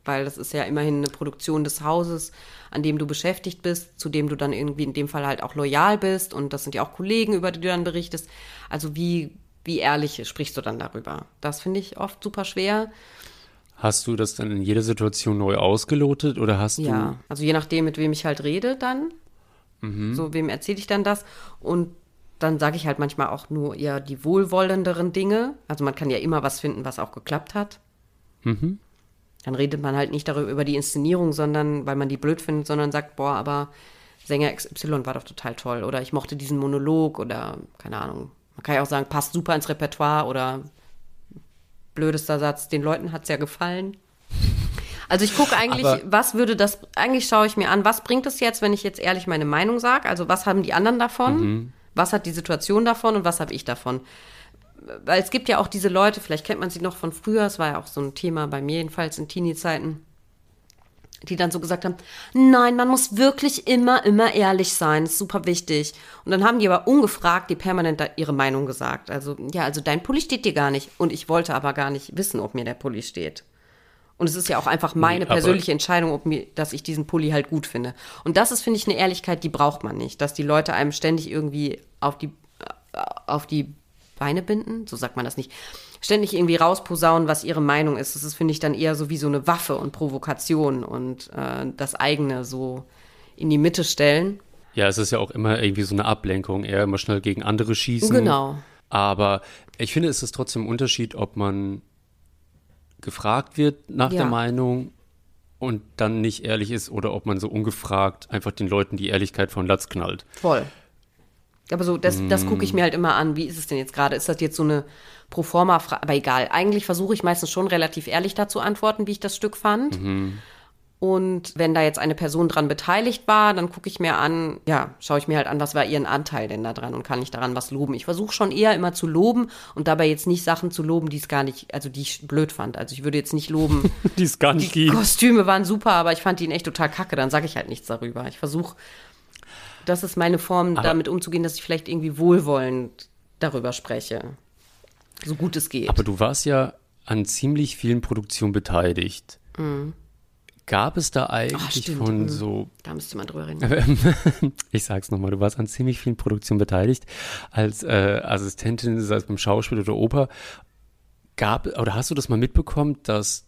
Speaker 2: Weil das ist ja immerhin eine Produktion des Hauses, an dem du beschäftigt bist, zu dem du dann irgendwie in dem Fall halt auch loyal bist. Und das sind ja auch Kollegen, über die du dann berichtest. Also wie, wie ehrlich sprichst du dann darüber? Das finde ich oft super schwer.
Speaker 3: Hast du das dann in jeder Situation neu ausgelotet oder hast
Speaker 2: ja,
Speaker 3: du?
Speaker 2: Ja, also je nachdem, mit wem ich halt rede, dann Mhm. So, wem erzähle ich dann das? Und dann sage ich halt manchmal auch nur eher die wohlwollenderen Dinge. Also man kann ja immer was finden, was auch geklappt hat. Mhm. Dann redet man halt nicht darüber über die Inszenierung, sondern weil man die blöd findet, sondern sagt, boah, aber Sänger XY war doch total toll. Oder ich mochte diesen Monolog oder keine Ahnung. Man kann ja auch sagen, passt super ins Repertoire oder blödester Satz, den Leuten hat es ja gefallen. Also ich gucke eigentlich, Aber was würde das, eigentlich schaue ich mir an, was bringt es jetzt, wenn ich jetzt ehrlich meine Meinung sage? Also was haben die anderen davon? Mhm. Was hat die Situation davon und was habe ich davon? Weil es gibt ja auch diese Leute, vielleicht kennt man sie noch von früher, es war ja auch so ein Thema bei mir jedenfalls in Teenie-Zeiten, die dann so gesagt haben, nein, man muss wirklich immer, immer ehrlich sein, ist super wichtig. Und dann haben die aber ungefragt die permanent ihre Meinung gesagt. Also, ja, also dein Pulli steht dir gar nicht. Und ich wollte aber gar nicht wissen, ob mir der Pulli steht. Und es ist ja auch einfach meine persönliche Entscheidung, ob mir, dass ich diesen Pulli halt gut finde. Und das ist, finde ich, eine Ehrlichkeit, die braucht man nicht. Dass die Leute einem ständig irgendwie auf die, äh, auf die Beine binden, so sagt man das nicht, ständig irgendwie rausposaunen, was ihre Meinung ist. Das ist, finde ich, dann eher so wie so eine Waffe und Provokation und äh, das eigene so in die Mitte stellen.
Speaker 3: Ja, es ist ja auch immer irgendwie so eine Ablenkung, eher immer schnell gegen andere schießen.
Speaker 2: Genau.
Speaker 3: Aber ich finde, es ist trotzdem ein Unterschied, ob man gefragt wird nach
Speaker 2: Ja.
Speaker 3: der Meinung und dann nicht ehrlich ist oder ob man so ungefragt einfach den Leuten die Ehrlichkeit von Latz knallt.
Speaker 2: Voll. Aber so, das, das gucke ich
Speaker 3: Mm.
Speaker 2: mir halt immer an. Wie ist es denn jetzt gerade? Ist das jetzt so eine Proforma-Frage? Aber egal. Eigentlich versuche ich meistens schon relativ ehrlich dazu antworten, wie ich das Stück fand.
Speaker 3: Mhm.
Speaker 2: Und wenn da jetzt eine Person dran beteiligt war, dann gucke ich mir an, ja, schaue ich mir halt an, was war ihren Anteil denn da dran und kann ich daran was loben. Ich versuche schon eher immer zu loben und dabei jetzt nicht Sachen zu loben, die es gar nicht, also die ich blöd fand. Also ich würde jetzt nicht loben,
Speaker 3: Die es gar nicht
Speaker 2: die
Speaker 3: gibt.
Speaker 2: Kostüme waren super, aber ich fand ihn echt total kacke. Dann sage ich halt nichts darüber. Ich versuche, das ist meine Form,
Speaker 3: Aber-
Speaker 2: damit umzugehen, dass ich vielleicht irgendwie wohlwollend darüber spreche. So gut es geht.
Speaker 3: Aber du warst ja an ziemlich vielen Produktionen beteiligt. Gab es da eigentlich
Speaker 2: Mhm. stimmt.
Speaker 3: von
Speaker 2: Mhm.
Speaker 3: so
Speaker 2: da müsste man drüber reden.
Speaker 3: ich sag's nochmal, du warst an ziemlich vielen Produktionen beteiligt, als äh, Assistentin, sei es beim Schauspiel oder Oper. Gab, oder hast du das mal mitbekommen, dass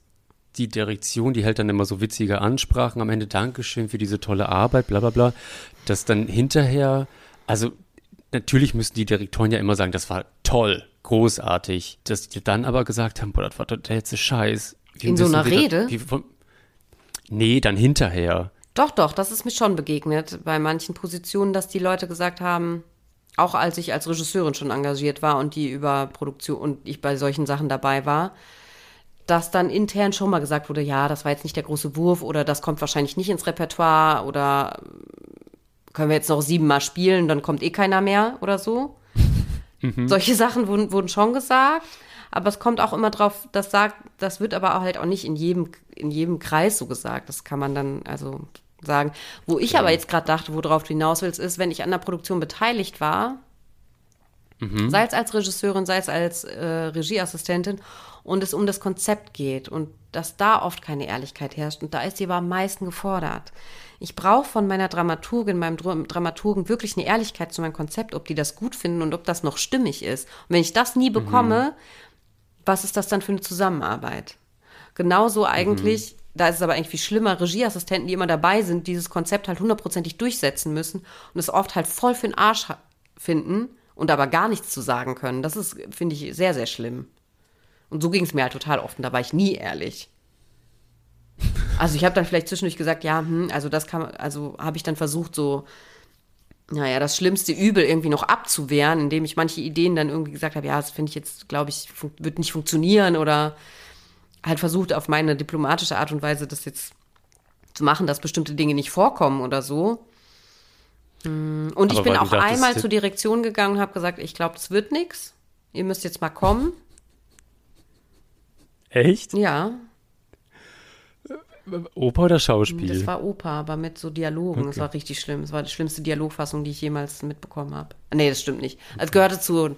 Speaker 3: die Direktion, die hält dann immer so witzige Ansprachen am Ende, Dankeschön für diese tolle Arbeit, bla bla bla, dass dann hinterher, also natürlich müssen die Direktoren ja immer sagen, das war toll, großartig, dass die dann aber gesagt haben, boah, das war der letzte Scheiß. Wie
Speaker 2: In so einer
Speaker 3: wir das-
Speaker 2: Rede?
Speaker 3: Wie, von, nee, dann hinterher.
Speaker 2: Doch, doch, das ist mir schon begegnet bei manchen Positionen, dass die Leute gesagt haben, auch als ich als Regisseurin schon engagiert war und die über Produktion und ich bei solchen Sachen dabei war, dass dann intern schon mal gesagt wurde, ja, das war jetzt nicht der große Wurf oder das kommt wahrscheinlich nicht ins Repertoire oder äh, können wir jetzt noch siebenmal spielen, dann kommt eh keiner mehr oder so. Solche Sachen wurden, wurden schon gesagt, aber es kommt auch immer drauf, das sagt, das wird aber auch halt auch nicht in jedem, in jedem Kreis so gesagt. Das kann man dann also sagen. Wo ich aber jetzt gerade dachte, worauf du hinaus willst, ist, wenn ich an der Produktion beteiligt war, sei es als Regisseurin, sei es als äh, Regieassistentin und es um das Konzept geht und dass da oft keine Ehrlichkeit herrscht und da ist sie aber am meisten gefordert. Ich brauche von meiner Dramaturgin, meinem Dra Dramaturgen wirklich eine Ehrlichkeit zu meinem Konzept, ob die das gut finden und ob das noch stimmig ist. Und wenn ich das nie bekomme, was ist das dann für eine Zusammenarbeit? Genauso eigentlich, da ist es aber eigentlich viel schlimmer, Regieassistenten, die immer dabei sind, dieses Konzept halt hundertprozentig durchsetzen müssen und es oft halt voll für den Arsch finden und aber gar nichts zu sagen können. Das ist, finde ich, sehr, sehr schlimm. Und so ging es mir halt total oft und da war ich nie ehrlich. Also ich habe dann vielleicht zwischendurch gesagt, ja, hm, also das kann also habe ich dann versucht, so, naja, das schlimmste Übel irgendwie noch abzuwehren, indem ich manche Ideen dann irgendwie gesagt habe, ja, das finde ich jetzt, glaube ich, wird nicht funktionieren oder halt versucht auf meine diplomatische Art und Weise das jetzt zu machen, dass bestimmte Dinge nicht vorkommen oder so. Mm, Und ich
Speaker 3: Aber
Speaker 2: bin
Speaker 3: weil du
Speaker 2: auch
Speaker 3: dachtest,
Speaker 2: einmal zur Direktion gegangen und habe gesagt, ich glaube, das wird nichts. Ihr müsst jetzt mal kommen.
Speaker 3: Echt?
Speaker 2: Ja,
Speaker 3: Oper oder Schauspiel?
Speaker 2: das war Oper, aber mit so Dialogen. Das
Speaker 3: Okay.
Speaker 2: war richtig schlimm. Das war die schlimmste Dialogfassung, die ich jemals mitbekommen habe. Nee, das stimmt nicht. Es gehörte zu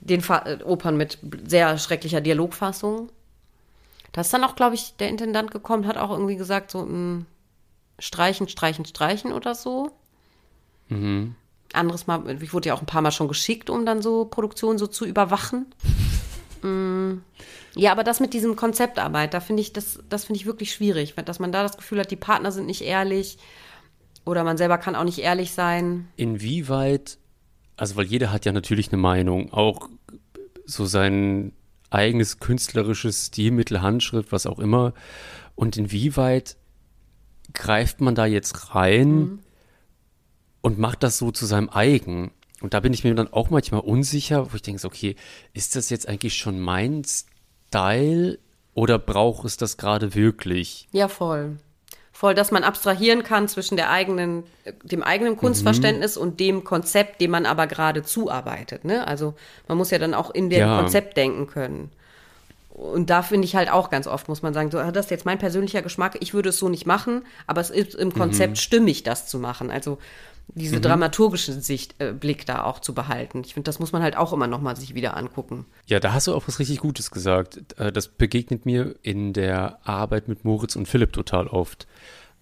Speaker 2: den Fa äh, Opern mit sehr schrecklicher Dialogfassung. Da ist dann auch, glaube ich, der Intendant gekommen, hat auch irgendwie gesagt, so mh, streichen, streichen, streichen oder so. Anderes Mal, ich wurde ja auch ein paar Mal schon geschickt, um dann so Produktionen so zu überwachen. Mm. Ja, aber das mit diesem Konzeptarbeit, da finde ich, das, das finde ich wirklich schwierig, dass man da das Gefühl hat, die Partner sind nicht ehrlich oder man selber kann auch nicht ehrlich sein.
Speaker 3: Inwieweit, also weil jeder hat ja natürlich eine Meinung, auch so sein eigenes künstlerisches Stilmittel, Handschrift, was auch immer. Und inwieweit greift man da jetzt rein und macht das so zu seinem eigen? Und da bin ich mir dann auch manchmal unsicher, wo ich denke, okay, ist das jetzt eigentlich schon mein Style oder braucht es das gerade wirklich?
Speaker 2: Ja, voll. Voll, dass man abstrahieren kann zwischen der eigenen, äh, dem eigenen Kunstverständnis und dem Konzept, dem man aber gerade zuarbeitet. Ne? Also man muss ja dann auch in dem
Speaker 3: Ja.
Speaker 2: Konzept denken können. Und da finde ich halt auch ganz oft, muss man sagen, so, ah, das ist jetzt mein persönlicher Geschmack, ich würde es so nicht machen, aber es ist im Konzept mhm. stimmig, das zu machen. Also diese mhm. dramaturgische Sicht, äh, Blick da auch zu behalten. Ich finde, das muss man halt auch immer nochmal sich wieder angucken.
Speaker 3: Ja, da hast du auch was richtig Gutes gesagt. Äh, das begegnet mir in der Arbeit mit Moritz und Philipp total oft.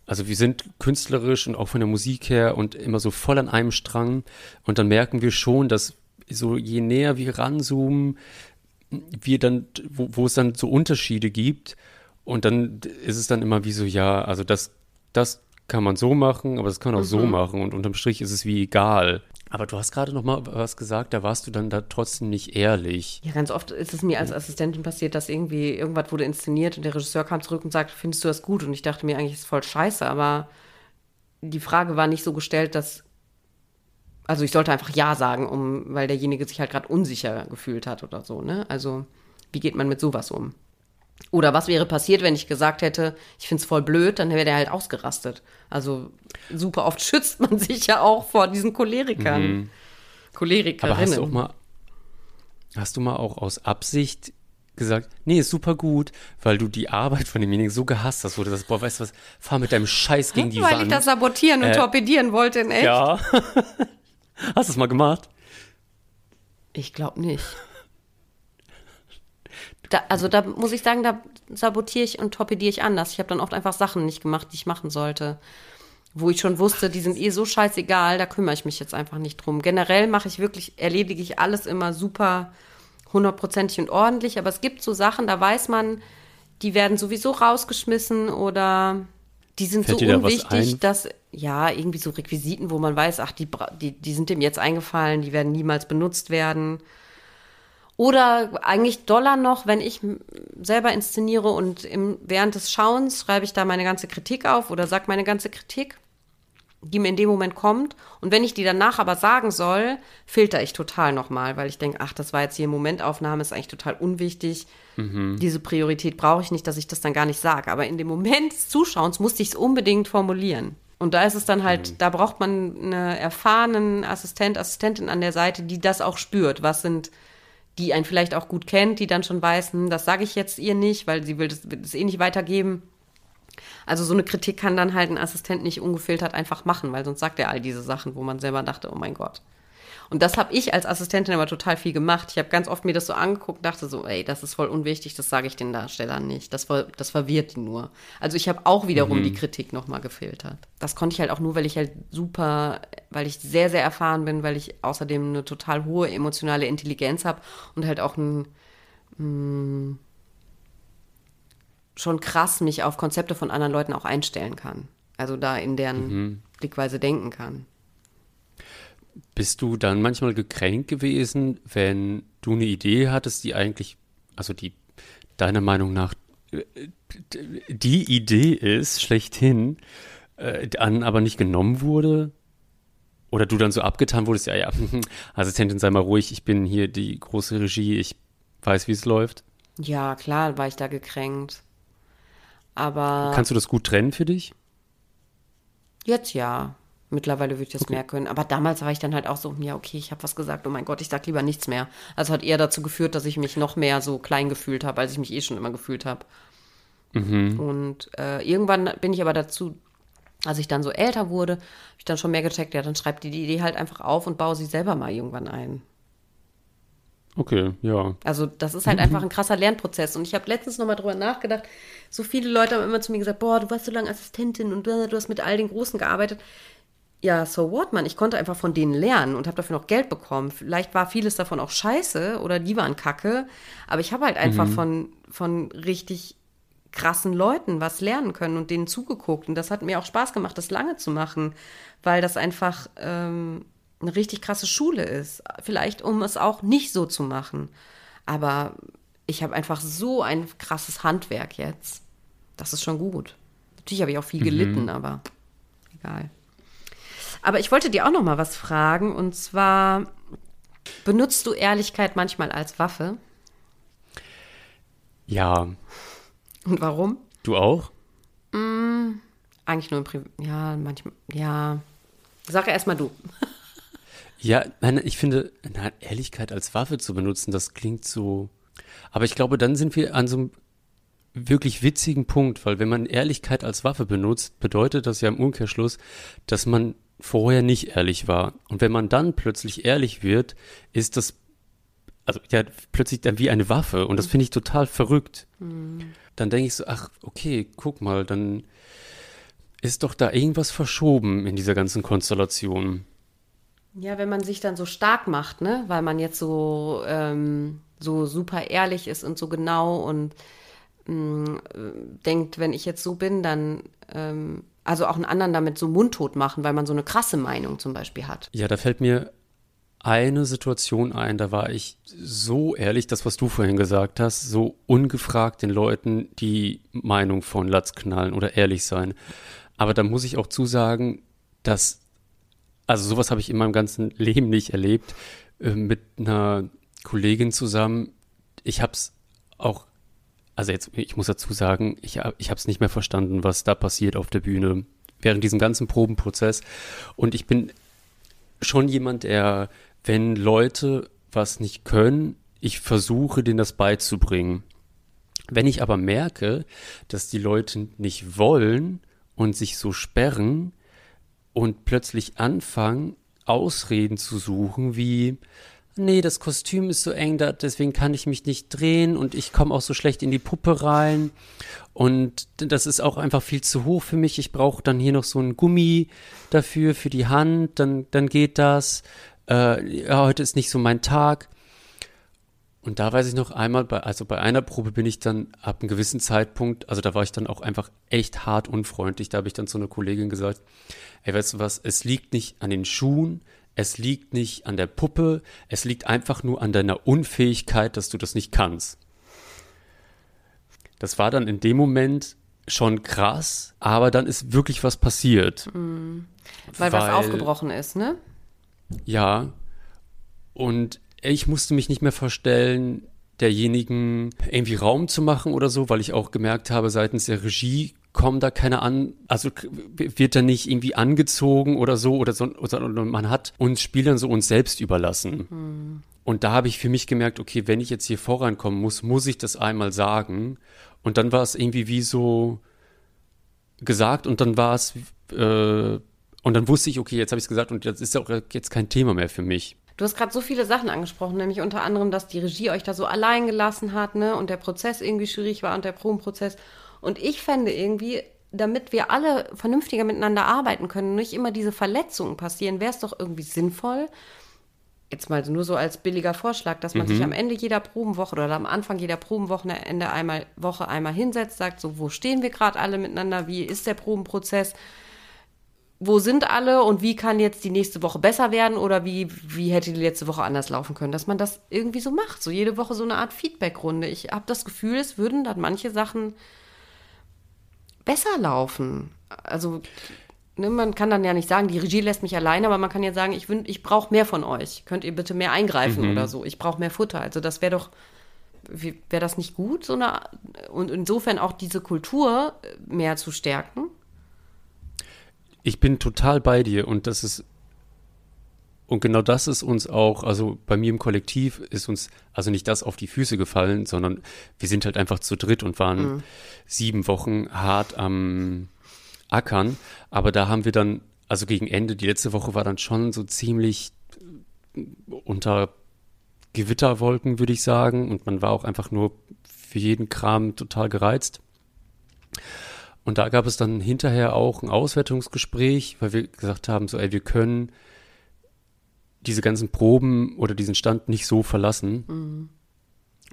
Speaker 3: Also wir sind künstlerisch und auch von der Musik her und immer so voll an einem Strang und dann merken wir schon, dass so je näher wir ranzoomen, wir dann, wo, wo es dann so Unterschiede gibt und dann ist es dann immer wie so, ja, also das, das kann man so machen, aber das kann man auch mhm. so machen und unterm Strich ist es wie egal. Aber du hast gerade noch mal was gesagt, da warst du dann da trotzdem nicht ehrlich.
Speaker 2: Ja, ganz oft ist es mir als Assistentin passiert, dass irgendwie irgendwas wurde inszeniert und der Regisseur kam zurück und sagte, findest du das gut? Und ich dachte mir eigentlich, ist voll scheiße, aber die Frage war nicht so gestellt, dass also ich sollte einfach Ja sagen, um, weil derjenige sich halt gerade unsicher gefühlt hat oder so, ne? Also, wie geht man mit sowas um? Oder was wäre passiert, wenn ich gesagt hätte, ich finde es voll blöd, dann wäre der halt ausgerastet. Also super oft schützt man sich ja auch vor diesen Cholerikern. Mhm. Cholerikerinnen.
Speaker 3: Aber hast du, auch mal, hast du mal auch aus Absicht gesagt, nee, ist super gut, weil du die Arbeit von demjenigen so gehasst hast, wo du das, boah, weißt du was, fahr mit deinem Scheiß gegen die
Speaker 2: weil
Speaker 3: Wand.
Speaker 2: Weil ich das sabotieren und äh, torpedieren wollte, in echt.
Speaker 3: Ja. Hast du es mal gemacht?
Speaker 2: Ich glaube nicht. Da, also da muss ich sagen, da sabotiere ich und torpediere ich anders. Ich habe dann oft einfach Sachen nicht gemacht, die ich machen sollte. Wo ich schon wusste, die sind eh so scheißegal, da kümmere ich mich jetzt einfach nicht drum. Generell mache ich wirklich, erledige ich alles immer super hundertprozentig und ordentlich, aber es gibt so Sachen, da weiß man, die werden sowieso rausgeschmissen oder die sind Fällt so unwichtig, da dass, ja, irgendwie so Requisiten, wo man weiß, ach, die, die, die sind dem jetzt eingefallen, die werden niemals benutzt werden. Oder eigentlich doller noch, wenn ich selber inszeniere und im, während des Schauens schreibe ich da meine ganze Kritik auf oder sag meine ganze Kritik die mir in dem Moment kommt. Und wenn ich die danach aber sagen soll, filter ich total nochmal, weil ich denke, ach, das war jetzt hier Momentaufnahme, ist eigentlich total unwichtig. Mhm. Diese Priorität brauche ich nicht, dass ich das dann gar nicht sage. Aber in dem Moment des Zuschauens musste ich es unbedingt formulieren. Und da ist es dann halt, mhm. da braucht man eine erfahrenen Assistent, Assistentin an der Seite, die das auch spürt. Was sind, die einen vielleicht auch gut kennt, die dann schon weiß, hm, das sage ich jetzt ihr nicht, weil sie will das, will das eh nicht weitergeben. Also so eine Kritik kann dann halt ein Assistent nicht ungefiltert einfach machen, weil sonst sagt er all diese Sachen, wo man selber dachte, oh mein Gott. Und das habe ich als Assistentin aber total viel gemacht. Ich habe ganz oft mir das so angeguckt und dachte so, ey, das ist voll unwichtig, das sage ich den Darstellern nicht. Das, das verwirrt die nur. Also ich habe auch wiederum mhm. die Kritik nochmal gefiltert. Das konnte ich halt auch nur, weil ich halt super, weil ich sehr, sehr erfahren bin, weil ich außerdem eine total hohe emotionale Intelligenz habe und halt auch ein mh, mm, schon krass mich auf Konzepte von anderen Leuten auch einstellen kann. Also da in deren mhm. Blickweise denken kann.
Speaker 3: Bist du dann manchmal gekränkt gewesen, wenn du eine Idee hattest, die eigentlich, also die deiner Meinung nach äh, die Idee ist, schlechthin, äh, dann aber nicht genommen wurde? Oder du dann so abgetan wurdest, ja, ja, Assistentin, sei mal ruhig, ich bin hier die große Regie, ich weiß, wie es läuft?
Speaker 2: Ja, klar, war ich da gekränkt. Aber.
Speaker 3: Kannst du das gut trennen für dich?
Speaker 2: Jetzt ja. Mittlerweile würde ich das okay. mehr können. Aber damals war ich dann halt auch so, ja, okay, ich habe was gesagt, oh mein Gott, ich sag lieber nichts mehr. Also hat eher dazu geführt, dass ich mich noch mehr so klein gefühlt habe, als ich mich eh schon immer gefühlt habe. Mhm. Und äh, irgendwann bin ich aber dazu, als ich dann so älter wurde, habe ich dann schon mehr gecheckt, ja, dann schreib die, die Idee halt einfach auf und baue sie selber mal irgendwann ein.
Speaker 3: Okay, ja.
Speaker 2: Also das ist halt einfach ein krasser Lernprozess. Und ich habe letztens nochmal drüber nachgedacht. So viele Leute haben immer zu mir gesagt, boah, du warst so lange Assistentin und du hast mit all den Großen gearbeitet. Ja, so what, man. Ich konnte einfach von denen lernen und habe dafür noch Geld bekommen. Vielleicht war vieles davon auch scheiße oder die waren kacke. Aber ich habe halt einfach mhm. von, von richtig krassen Leuten was lernen können und denen zugeguckt. Und das hat mir auch Spaß gemacht, das lange zu machen, weil das einfach ähm, eine richtig krasse Schule ist. Vielleicht, um es auch nicht so zu machen. Aber ich habe einfach so ein krasses Handwerk jetzt. Das ist schon gut. Natürlich habe ich auch viel gelitten, mhm. aber egal. Aber ich wollte dir auch noch mal was fragen. Und zwar, benutzt du Ehrlichkeit manchmal als Waffe?
Speaker 3: Ja.
Speaker 2: Und warum?
Speaker 3: Du auch?
Speaker 2: Mm, eigentlich nur im Pri Ja, manchmal. Ja. Sag erstmal du.
Speaker 3: Ja, nein, ich finde, na, Ehrlichkeit als Waffe zu benutzen, das klingt so. Aber ich glaube, dann sind wir an so einem wirklich witzigen Punkt, weil wenn man Ehrlichkeit als Waffe benutzt, bedeutet das ja im Umkehrschluss, dass man vorher nicht ehrlich war. Und wenn man dann plötzlich ehrlich wird, ist das also ja plötzlich dann wie eine Waffe und das finde ich total verrückt. Mhm. Dann denke ich so, ach okay, guck mal, dann ist doch da irgendwas verschoben in dieser ganzen Konstellation.
Speaker 2: Ja, wenn man sich dann so stark macht, ne, weil man jetzt so ähm, so super ehrlich ist und so genau und mh, mm, denkt, wenn ich jetzt so bin, dann ähm, also auch einen anderen damit so mundtot machen, weil man so eine krasse Meinung zum Beispiel hat.
Speaker 3: Ja, da fällt mir eine Situation ein, da war ich so ehrlich, das, was du vorhin gesagt hast, so ungefragt den Leuten die Meinung von Latz knallen oder ehrlich sein. Aber da muss ich auch zusagen, dass, also sowas habe ich in meinem ganzen Leben nicht erlebt, äh, mit einer Kollegin zusammen. Ich habe es auch, also jetzt, ich muss dazu sagen, ich, ich habe es nicht mehr verstanden, was da passiert auf der Bühne während diesem ganzen Probenprozess. Und ich bin schon jemand, der wenn Leute was nicht können, ich versuche, denen das beizubringen. Wenn ich aber merke, dass die Leute nicht wollen und sich so sperren und plötzlich anfangen, Ausreden zu suchen, wie, nee, das Kostüm ist so eng, da, deswegen kann ich mich nicht drehen und ich komme auch so schlecht in die Puppe rein und das ist auch einfach viel zu hoch für mich. Ich brauche dann hier noch so ein Gummi dafür, für die Hand, dann, dann geht das äh, ja, heute ist nicht so mein Tag. Und da weiß ich noch einmal, bei, also bei einer Probe bin ich dann ab einem gewissen Zeitpunkt, also da war ich dann auch einfach echt hart unfreundlich. Da habe ich dann zu einer Kollegin gesagt, ey, weißt du was, es liegt nicht an den Schuhen, es liegt nicht an der Puppe, es liegt einfach nur an deiner Unfähigkeit, dass du das nicht kannst. Das war dann in dem Moment schon krass, aber dann ist wirklich was passiert.
Speaker 2: Mhm. Weil, weil was aufgebrochen ist, ne?
Speaker 3: Ja. Und ich musste mich nicht mehr vorstellen, derjenigen irgendwie Raum zu machen oder so, weil ich auch gemerkt habe, seitens der Regie kommen da keine an, also wird da nicht irgendwie angezogen oder so oder so, oder man hat uns Spielern so uns selbst überlassen. Hm. Und da habe ich für mich gemerkt, okay, wenn ich jetzt hier vorankommen muss, muss ich das einmal sagen. Und dann war es irgendwie wie so gesagt und dann war es äh, und dann wusste ich, okay, jetzt habe ich es gesagt und das ist ja auch jetzt kein Thema mehr für mich.
Speaker 2: Du hast gerade so viele Sachen angesprochen, nämlich unter anderem, dass die Regie euch da so allein gelassen hat, ne, und der Prozess irgendwie schwierig war und der Probenprozess. Und ich fände irgendwie, damit wir alle vernünftiger miteinander arbeiten können, nicht immer diese Verletzungen passieren, wäre es doch irgendwie sinnvoll, jetzt mal nur so als billiger Vorschlag, dass man mhm. sich am Ende jeder Probenwoche oder am Anfang jeder Probenwochenende einmal Woche einmal hinsetzt, sagt so, wo stehen wir gerade alle miteinander, wie ist der Probenprozess, wo sind alle und wie kann jetzt die nächste Woche besser werden oder wie, wie hätte die letzte Woche anders laufen können, dass man das irgendwie so macht, so jede Woche so eine Art Feedback-Runde. Ich habe das Gefühl, es würden dann manche Sachen besser laufen. Also ne, man kann dann ja nicht sagen, die Regie lässt mich alleine, aber man kann ja sagen, ich, ich brauche mehr von euch. Könnt ihr bitte mehr eingreifen mhm. oder so? Ich brauche mehr Futter. Also das wäre doch, wäre das nicht gut, so eine, und insofern auch diese Kultur mehr zu stärken?
Speaker 3: Ich bin total bei dir und das ist und genau das ist uns auch, also bei mir im Kollektiv ist uns also nicht das auf die Füße gefallen, sondern wir sind halt einfach zu dritt und waren mhm. sieben Wochen hart am Ackern. Aber da haben wir dann, also gegen Ende, die letzte Woche war dann schon so ziemlich unter Gewitterwolken, würde ich sagen. Und man war auch einfach nur für jeden Kram total gereizt. Und da gab es dann hinterher auch ein Auswertungsgespräch, weil wir gesagt haben, so, ey, wir können diese ganzen Proben oder diesen Stand nicht so verlassen. Mhm.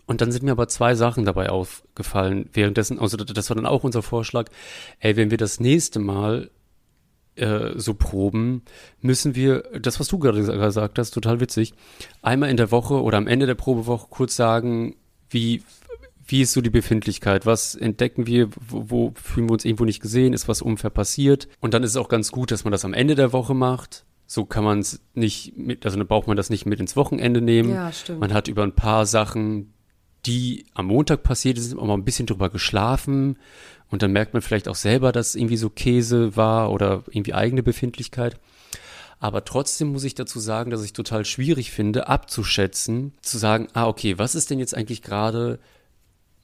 Speaker 3: Und dann sind mir aber zwei Sachen dabei aufgefallen. Währenddessen, also das war dann auch unser Vorschlag, ey, wenn wir das nächste Mal äh, so proben, müssen wir, das, was du gerade gesagt hast, total witzig, einmal in der Woche oder am Ende der Probewoche kurz sagen, wie wie ist so die Befindlichkeit? Was entdecken wir? Wo, wo, fühlen wir uns irgendwo nicht gesehen? Ist was unfair passiert? Und dann ist es auch ganz gut, dass man das am Ende der Woche macht. So kann man es nicht mit, also dann braucht man das nicht mit ins Wochenende nehmen.
Speaker 2: Ja, stimmt.
Speaker 3: Man hat über ein paar Sachen, die am Montag passiert sind, auch mal ein bisschen drüber geschlafen. Und dann merkt man vielleicht auch selber, dass irgendwie so Käse war oder irgendwie eigene Befindlichkeit. Aber trotzdem muss ich dazu sagen, dass ich total schwierig finde, abzuschätzen, zu sagen, ah, okay, was ist denn jetzt eigentlich gerade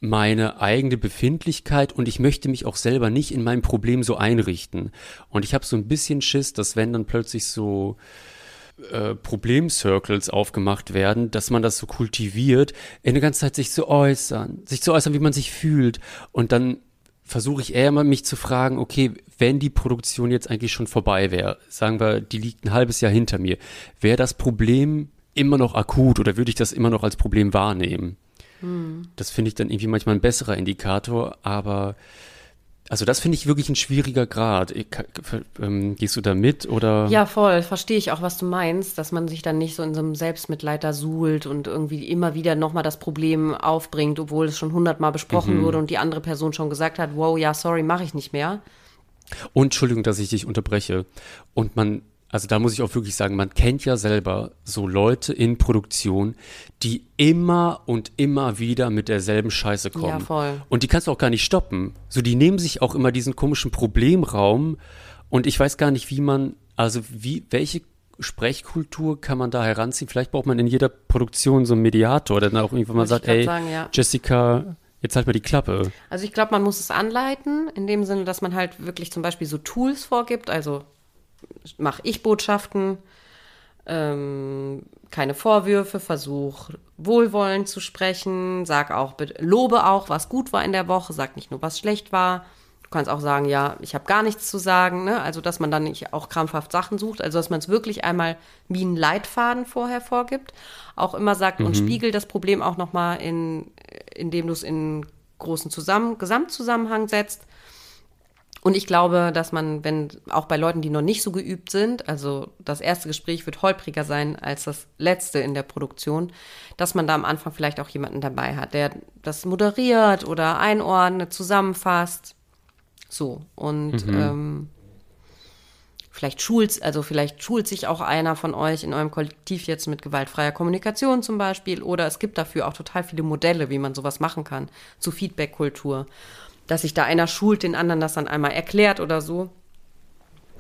Speaker 3: meine eigene Befindlichkeit und ich möchte mich auch selber nicht in meinem Problem so einrichten. Und ich habe so ein bisschen Schiss, dass wenn dann plötzlich so äh, Problemcircles aufgemacht werden, dass man das so kultiviert, in der ganzen Zeit sich zu äußern, sich zu äußern, wie man sich fühlt. Und dann versuche ich eher mal mich zu fragen, okay, wenn die Produktion jetzt eigentlich schon vorbei wäre, sagen wir, die liegt ein halbes Jahr hinter mir, wäre das Problem immer noch akut oder würde ich das immer noch als Problem wahrnehmen? Das finde ich dann irgendwie manchmal ein besserer Indikator, aber also das finde ich wirklich ein schwieriger Grad. Ähm, gehst du da mit oder?
Speaker 2: Ja, voll. Verstehe ich auch, was du meinst, dass man sich dann nicht so in so einem Selbstmitleid da suhlt und irgendwie immer wieder nochmal das Problem aufbringt, obwohl es schon hundertmal besprochen mhm. wurde und die andere Person schon gesagt hat, wow, ja, sorry, mache ich nicht mehr.
Speaker 3: Und Entschuldigung, dass ich dich unterbreche. Und man also da muss ich auch wirklich sagen, man kennt ja selber so Leute in Produktion, die immer und immer wieder mit derselben Scheiße kommen. Ja,
Speaker 2: voll.
Speaker 3: Und die kannst du auch gar nicht stoppen. So, die nehmen sich auch immer diesen komischen Problemraum und ich weiß gar nicht, wie man, also wie, welche Sprechkultur kann man da heranziehen? Vielleicht braucht man in jeder Produktion so einen Mediator, der dann auch irgendwann mal sagt, ey, sagen, ja. Jessica, jetzt halt mal die Klappe.
Speaker 2: Also ich glaube, man muss es anleiten, in dem Sinne, dass man halt wirklich zum Beispiel so Tools vorgibt, also mache ich Botschaften, ähm, keine Vorwürfe, versuche wohlwollend zu sprechen, sag auch, lobe auch, was gut war in der Woche, sag nicht nur, was schlecht war. Du kannst auch sagen, ja, ich habe gar nichts zu sagen, ne? Also, dass man dann nicht auch krampfhaft Sachen sucht, also dass man es wirklich einmal wie einen Leitfaden vorher vorgibt, auch immer sagt mhm. und spiegelt das Problem auch nochmal in, indem du es in großen Zusammen Gesamtzusammenhang setzt und ich glaube, dass man, wenn auch bei Leuten, die noch nicht so geübt sind, also das erste Gespräch wird holpriger sein als das letzte in der Produktion, dass man da am Anfang vielleicht auch jemanden dabei hat, der das moderiert oder einordnet, zusammenfasst. So. Und mhm. ähm, vielleicht schult, also vielleicht schult sich auch einer von euch in eurem Kollektiv jetzt mit gewaltfreier Kommunikation zum Beispiel. Oder es gibt dafür auch total viele Modelle, wie man sowas machen kann, zu Feedback-Kultur dass sich da einer schult, den anderen das dann einmal erklärt oder so.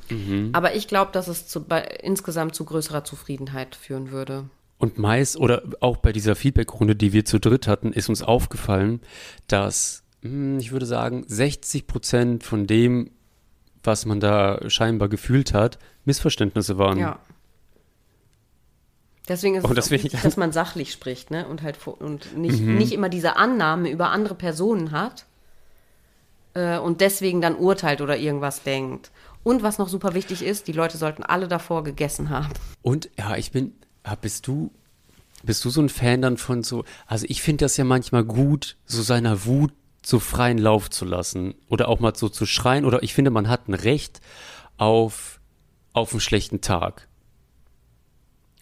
Speaker 2: Mhm. Aber ich glaube, dass es zu, bei, insgesamt zu größerer Zufriedenheit führen würde.
Speaker 3: Und meist, oder auch bei dieser Feedbackrunde, die wir zu dritt hatten, ist uns aufgefallen, dass, hm, ich würde sagen, 60 Prozent von dem, was man da scheinbar gefühlt hat, Missverständnisse waren.
Speaker 2: Ja. Deswegen ist oh, es wichtig, dass man sachlich spricht, ne? Und halt und nicht, mhm. nicht immer diese Annahme über andere Personen hat, äh, und deswegen dann urteilt oder irgendwas denkt. Und was noch super wichtig ist, die Leute sollten alle davor gegessen haben.
Speaker 3: Und ja, ich bin, bist du, bist du so ein Fan dann von so, also ich finde das ja manchmal gut, so seiner Wut so freien Lauf zu lassen oder auch mal so zu schreien oder ich finde, man hat ein Recht auf, auf einen schlechten Tag.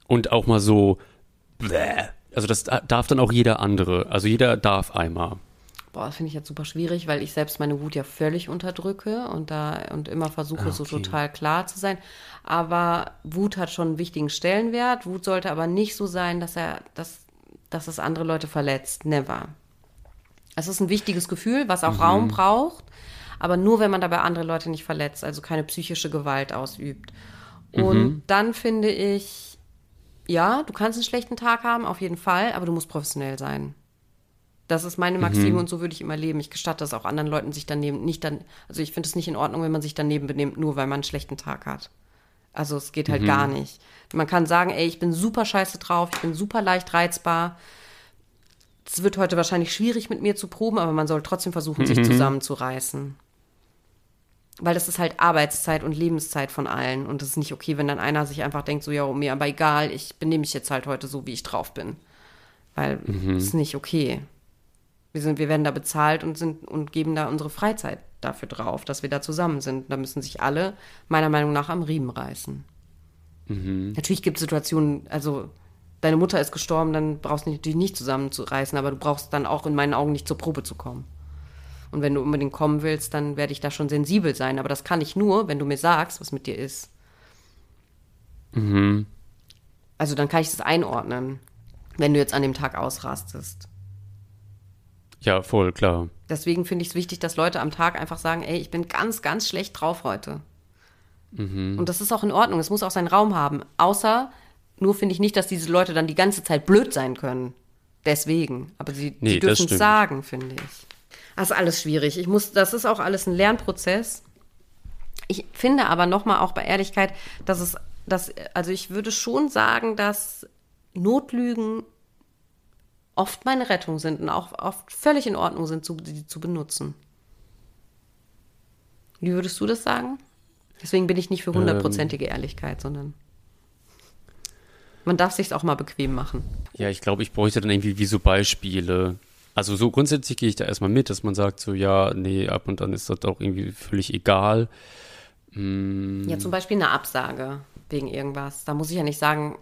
Speaker 3: Und auch mal so, bläh. also das darf dann auch jeder andere, also jeder darf einmal.
Speaker 2: Boah, das finde ich jetzt super schwierig, weil ich selbst meine Wut ja völlig unterdrücke und da und immer versuche, ah, okay. so total klar zu sein. Aber Wut hat schon einen wichtigen Stellenwert. Wut sollte aber nicht so sein, dass er, dass, dass es andere Leute verletzt. Never. Es ist ein wichtiges Gefühl, was auch mhm. Raum braucht, aber nur, wenn man dabei andere Leute nicht verletzt, also keine psychische Gewalt ausübt. Und mhm. dann finde ich, ja, du kannst einen schlechten Tag haben, auf jeden Fall, aber du musst professionell sein. Das ist meine Maxime mhm. und so würde ich immer leben. Ich gestatte das auch anderen Leuten, sich daneben nicht dann, also ich finde es nicht in Ordnung, wenn man sich daneben benimmt, nur weil man einen schlechten Tag hat. Also es geht halt mhm. gar nicht. Man kann sagen, ey, ich bin super scheiße drauf, ich bin super leicht reizbar. Es wird heute wahrscheinlich schwierig mit mir zu proben, aber man soll trotzdem versuchen, mhm. sich zusammenzureißen. Weil das ist halt Arbeitszeit und Lebenszeit von allen. Und es ist nicht okay, wenn dann einer sich einfach denkt, so, ja, mir aber egal, ich benehme mich jetzt halt heute so, wie ich drauf bin. Weil mhm. ist nicht okay. Wir, sind, wir werden da bezahlt und, sind, und geben da unsere Freizeit dafür drauf, dass wir da zusammen sind. Da müssen sich alle meiner Meinung nach am Riemen reißen. Mhm. Natürlich gibt es Situationen, also deine Mutter ist gestorben, dann brauchst du dich nicht zusammenzureißen, aber du brauchst dann auch in meinen Augen nicht zur Probe zu kommen. Und wenn du unbedingt kommen willst, dann werde ich da schon sensibel sein. Aber das kann ich nur, wenn du mir sagst, was mit dir ist. Mhm. Also dann kann ich das einordnen, wenn du jetzt an dem Tag ausrastest.
Speaker 3: Ja, voll, klar.
Speaker 2: Deswegen finde ich es wichtig, dass Leute am Tag einfach sagen, ey, ich bin ganz, ganz schlecht drauf heute. Mhm. Und das ist auch in Ordnung. Es muss auch seinen Raum haben. Außer, nur finde ich nicht, dass diese Leute dann die ganze Zeit blöd sein können. Deswegen. Aber sie, nee, sie dürfen es sagen, finde ich. Das ist alles schwierig. Ich muss, das ist auch alles ein Lernprozess. Ich finde aber nochmal auch bei Ehrlichkeit, dass es, dass, also ich würde schon sagen, dass Notlügen oft meine Rettung sind und auch oft völlig in Ordnung sind, sie zu benutzen. Wie würdest du das sagen? Deswegen bin ich nicht für ähm. hundertprozentige ähm, Ehrlichkeit, sondern man darf sich auch mal bequem machen.
Speaker 3: Ja, ich glaube, ich bräuchte dann irgendwie wie so Beispiele. Also so grundsätzlich gehe ich da erstmal mit, dass man sagt so, ja, nee, ab und dann ist das auch irgendwie völlig egal.
Speaker 2: Hm. Ja, zum Beispiel eine Absage wegen irgendwas. Da muss ich ja nicht sagen,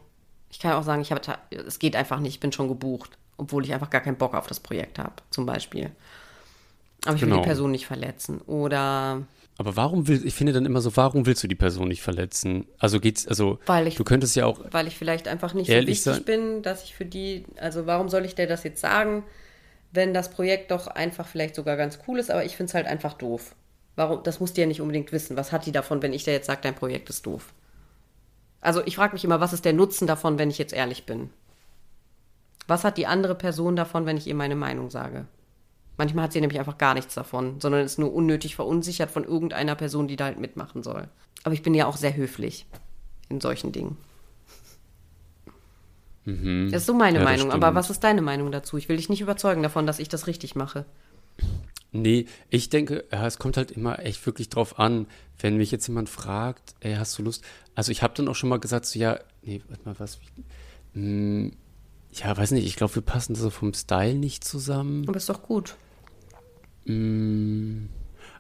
Speaker 2: ich kann ja auch sagen, ich habe, es geht einfach nicht, ich bin schon gebucht, obwohl ich einfach gar keinen Bock auf das Projekt habe, zum Beispiel. Aber ich will genau. die Person nicht verletzen. Oder
Speaker 3: aber warum will, ich finde dann immer so, warum willst du die Person nicht verletzen? Also geht's, also
Speaker 2: weil ich,
Speaker 3: du könntest ja auch.
Speaker 2: Weil ich vielleicht einfach nicht so wichtig sein. bin, dass ich für die, also warum soll ich dir das jetzt sagen, wenn das Projekt doch einfach vielleicht sogar ganz cool ist, aber ich finde es halt einfach doof. Warum, das musst du ja nicht unbedingt wissen. Was hat die davon, wenn ich dir jetzt sage, dein Projekt ist doof? Also ich frage mich immer, was ist der Nutzen davon, wenn ich jetzt ehrlich bin? Was hat die andere Person davon, wenn ich ihr meine Meinung sage? Manchmal hat sie nämlich einfach gar nichts davon, sondern ist nur unnötig verunsichert von irgendeiner Person, die da halt mitmachen soll. Aber ich bin ja auch sehr höflich in solchen Dingen. Mhm. Das ist so meine ja, Meinung. Aber was ist deine Meinung dazu? Ich will dich nicht überzeugen davon, dass ich das richtig mache.
Speaker 3: Nee, ich denke, es kommt halt immer echt wirklich drauf an, wenn mich jetzt jemand fragt, ey, hast du Lust? Also ich habe dann auch schon mal gesagt, so ja, nee, warte mal, was? Hm, ja, weiß nicht, ich glaube, wir passen so vom Style nicht zusammen.
Speaker 2: Aber ist doch gut.
Speaker 3: Mm,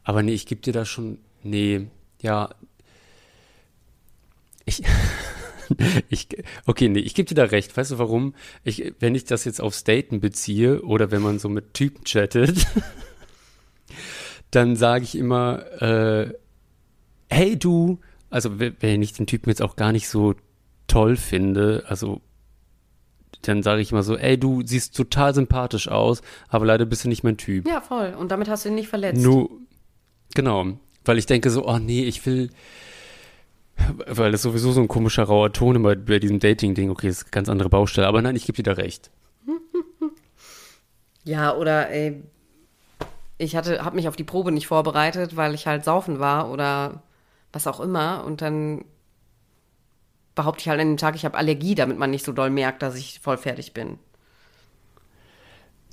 Speaker 3: aber nee, ich gebe dir da schon. Nee, ja. Ich. ich, okay, nee, ich gebe dir da recht. Weißt du warum? Ich, wenn ich das jetzt aufs Daten beziehe oder wenn man so mit Typen chattet, dann sage ich immer, äh, hey du, also wenn ich den Typen jetzt auch gar nicht so toll finde, also dann sage ich immer so, ey, du siehst total sympathisch aus, aber leider bist du nicht mein Typ.
Speaker 2: Ja, voll. Und damit hast du ihn nicht verletzt.
Speaker 3: Nur, genau. Weil ich denke so, oh nee, ich will, weil das sowieso so ein komischer rauer Ton immer bei diesem Dating-Ding, okay, ist eine ganz andere Baustelle, aber nein, ich gebe dir da recht.
Speaker 2: Ja, oder ey, ich hatte, habe mich auf die Probe nicht vorbereitet, weil ich halt saufen war oder was auch immer und dann behaupte ich halt an dem Tag, ich habe Allergie, damit man nicht so doll merkt, dass ich voll fertig bin.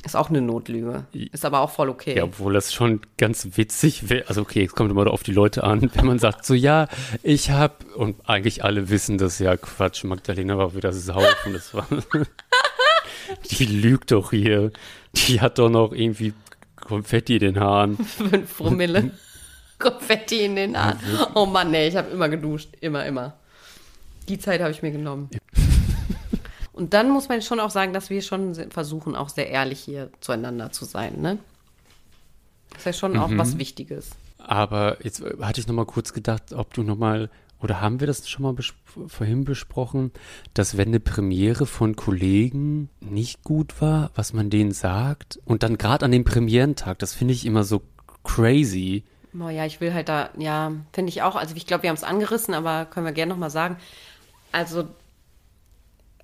Speaker 2: Ist auch eine Notlüge. Ist aber auch voll okay.
Speaker 3: Ja, obwohl das schon ganz witzig wäre. Also okay, es kommt immer auf die Leute an, wenn man sagt so, ja, ich habe und eigentlich alle wissen das ja Quatsch. Magdalena war wieder saufen. Das war die lügt doch hier. Die hat doch noch irgendwie Konfetti in den Haaren.
Speaker 2: Fünf Promille. Konfetti in den Haaren. Oh Mann, nee, ich habe immer geduscht. Immer, immer. Die Zeit habe ich mir genommen. Und dann muss man schon auch sagen, dass wir schon versuchen, auch sehr ehrlich hier zueinander zu sein. Ne? Das ist ja schon mhm. auch was Wichtiges.
Speaker 3: Aber jetzt äh, hatte ich noch mal kurz gedacht, ob du noch mal oder haben wir das schon mal bes vorhin besprochen, dass wenn eine Premiere von Kollegen nicht gut war, was man denen sagt und dann gerade an dem Premierentag, das finde ich immer so crazy.
Speaker 2: Boah, ja, ich will halt da, ja, finde ich auch, also ich glaube, wir haben es angerissen, aber können wir gerne noch mal sagen, also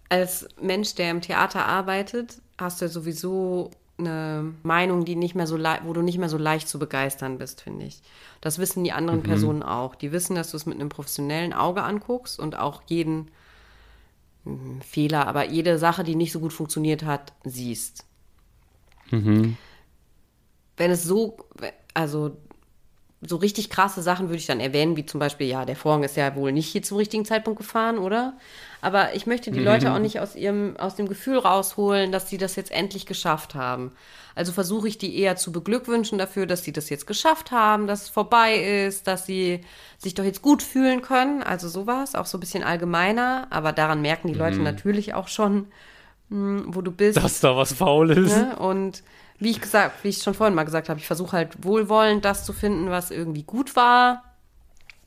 Speaker 2: als Mensch, der im Theater arbeitet, hast du ja sowieso eine Meinung, die nicht mehr so wo du nicht mehr so leicht zu begeistern bist, finde ich. Das wissen die anderen mhm. Personen auch. Die wissen, dass du es mit einem professionellen Auge anguckst und auch jeden hm, Fehler, aber jede Sache, die nicht so gut funktioniert hat, siehst. Mhm. Wenn es so, also so richtig krasse Sachen würde ich dann erwähnen, wie zum Beispiel, ja, der Vorhang ist ja wohl nicht hier zum richtigen Zeitpunkt gefahren, oder? Aber ich möchte die mhm. Leute auch nicht aus ihrem, aus dem Gefühl rausholen, dass sie das jetzt endlich geschafft haben. Also versuche ich die eher zu beglückwünschen dafür, dass sie das jetzt geschafft haben, dass es vorbei ist, dass sie sich doch jetzt gut fühlen können. Also sowas, auch so ein bisschen allgemeiner. Aber daran merken die Leute mhm. natürlich auch schon, hm, wo du bist.
Speaker 3: Dass da was faul ist.
Speaker 2: Ne? Und wie ich gesagt, wie ich schon vorhin mal gesagt habe, ich versuche halt wohlwollend das zu finden, was irgendwie gut war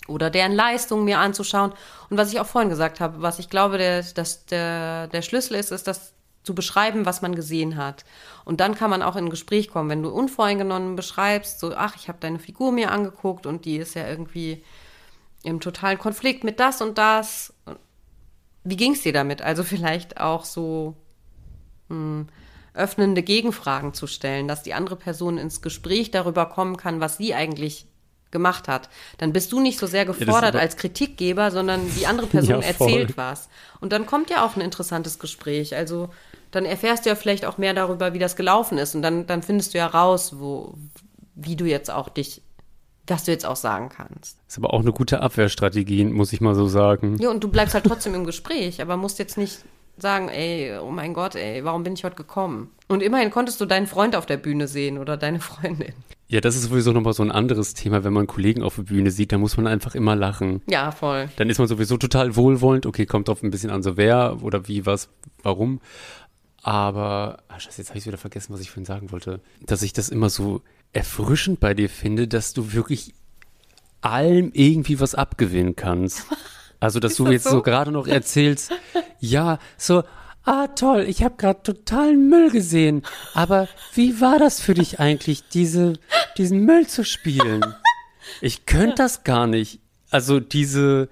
Speaker 2: oder deren Leistung mir anzuschauen. Und was ich auch vorhin gesagt habe, was ich glaube, der, dass der, der Schlüssel ist, ist das zu beschreiben, was man gesehen hat. Und dann kann man auch in ein Gespräch kommen, wenn du unvoreingenommen beschreibst, so, ach, ich habe deine Figur mir angeguckt und die ist ja irgendwie im totalen Konflikt mit das und das. Wie ging es dir damit? Also vielleicht auch so hm, öffnende Gegenfragen zu stellen, dass die andere Person ins Gespräch darüber kommen kann, was sie eigentlich gemacht hat. Dann bist du nicht so sehr gefordert ja, als Kritikgeber, sondern die andere Person ja, erzählt was. Und dann kommt ja auch ein interessantes Gespräch. Also dann erfährst du ja vielleicht auch mehr darüber, wie das gelaufen ist. Und dann, dann findest du ja raus, wo, wie du jetzt auch dich was du jetzt auch sagen kannst.
Speaker 3: Ist aber auch eine gute Abwehrstrategie, muss ich mal so sagen.
Speaker 2: Ja, und du bleibst halt trotzdem im Gespräch, aber musst jetzt nicht sagen, ey, oh mein Gott, ey, warum bin ich heute gekommen? Und immerhin konntest du deinen Freund auf der Bühne sehen oder deine Freundin.
Speaker 3: Ja, das ist sowieso nochmal so ein anderes Thema, wenn man Kollegen auf der Bühne sieht, da muss man einfach immer lachen.
Speaker 2: Ja, voll.
Speaker 3: Dann ist man sowieso total wohlwollend, okay, kommt drauf ein bisschen an, so wer oder wie, was, warum. Aber, ach, Scheiße, jetzt habe ich wieder vergessen, was ich vorhin sagen wollte. Dass ich das immer so erfrischend bei dir finde, dass du wirklich allem irgendwie was abgewinnen kannst. Also, dass du das jetzt so, so gerade noch erzählst, ja, so, ah toll, ich habe gerade totalen Müll gesehen, aber wie war das für dich eigentlich, diese, diesen Müll zu spielen? Ich könnte das gar nicht. Also diese,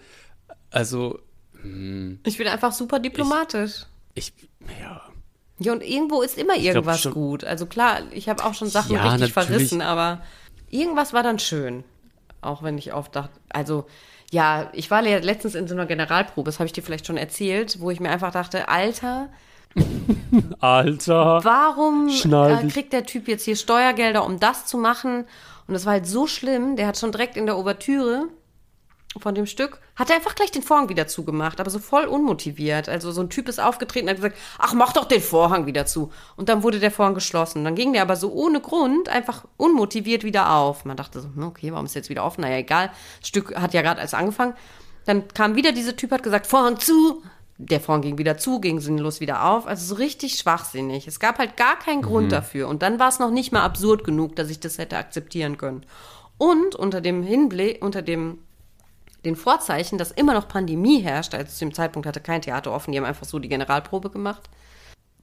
Speaker 3: also.
Speaker 2: Mh, hm. ich bin einfach super diplomatisch.
Speaker 3: Ich, ich ja.
Speaker 2: Ja, und irgendwo ist immer irgendwas gut. Also klar, ich habe auch schon Sachen ja, richtig verrissen, aber irgendwas war dann schön. Auch wenn ich oft dachte, also ja, ich war ja letztens in so einer Generalprobe, das habe ich dir vielleicht schon erzählt, wo ich mir einfach dachte, Alter,
Speaker 3: Alter.
Speaker 2: Warum äh, kriegt der Typ jetzt hier Steuergelder, um das zu machen? Und das war halt so schlimm, der hat schon direkt in der Ouvertüre von dem Stück, hat er einfach gleich den Vorhang wieder zugemacht, aber so voll unmotiviert. Also so ein Typ ist aufgetreten und hat gesagt, ach, mach doch den Vorhang wieder zu. Und dann wurde der Vorhang geschlossen. Dann ging der aber so ohne Grund einfach unmotiviert wieder auf. Man dachte so, hm, okay, warum ist jetzt wieder offen? Naja, egal. Das Stück hat ja gerade erst angefangen. Dann kam wieder dieser Typ, hat gesagt, Vorhang zu. Der Vorhang ging wieder zu, ging sinnlos wieder auf. Also so richtig schwachsinnig. Es gab halt gar keinen Grund mhm. dafür. Und dann war es noch nicht mal absurd genug, dass ich das hätte akzeptieren können. Und unter dem Hinblick, unter dem den Vorzeichen, dass immer noch Pandemie herrscht, also zu dem Zeitpunkt hatte kein Theater offen, die haben einfach so die Generalprobe gemacht,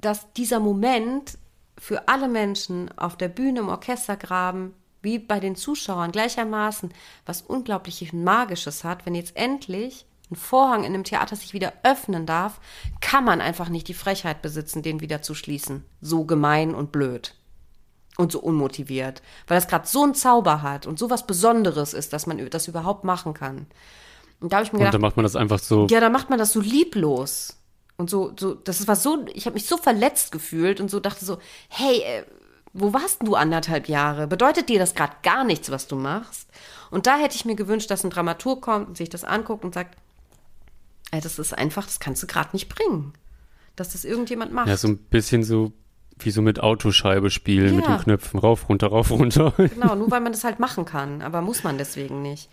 Speaker 2: dass dieser Moment für alle Menschen auf der Bühne im Orchestergraben wie bei den Zuschauern gleichermaßen was unglaublich Magisches hat, wenn jetzt endlich ein Vorhang in einem Theater sich wieder öffnen darf, kann man einfach nicht die Frechheit besitzen, den wieder zu schließen. So gemein und blöd und so unmotiviert, weil das gerade so einen Zauber hat und so was Besonderes ist, dass man das überhaupt machen kann. Und da habe ich mir gedacht,
Speaker 3: und dann macht man das einfach so.
Speaker 2: Ja, da macht man das so lieblos und so, so, das war so, ich habe mich so verletzt gefühlt und so dachte so, hey, äh, wo warst denn du anderthalb Jahre? Bedeutet dir das gerade gar nichts, was du machst? Und da hätte ich mir gewünscht, dass ein Dramaturg kommt und sich das anguckt und sagt, ey, das ist einfach, das kannst du gerade nicht bringen. Dass das irgendjemand macht.
Speaker 3: Ja, so ein bisschen so wie so mit Autoscheibe spielen, ja. mit den Knöpfen rauf, runter, rauf, runter.
Speaker 2: Genau, nur weil man das halt machen kann, aber muss man deswegen nicht.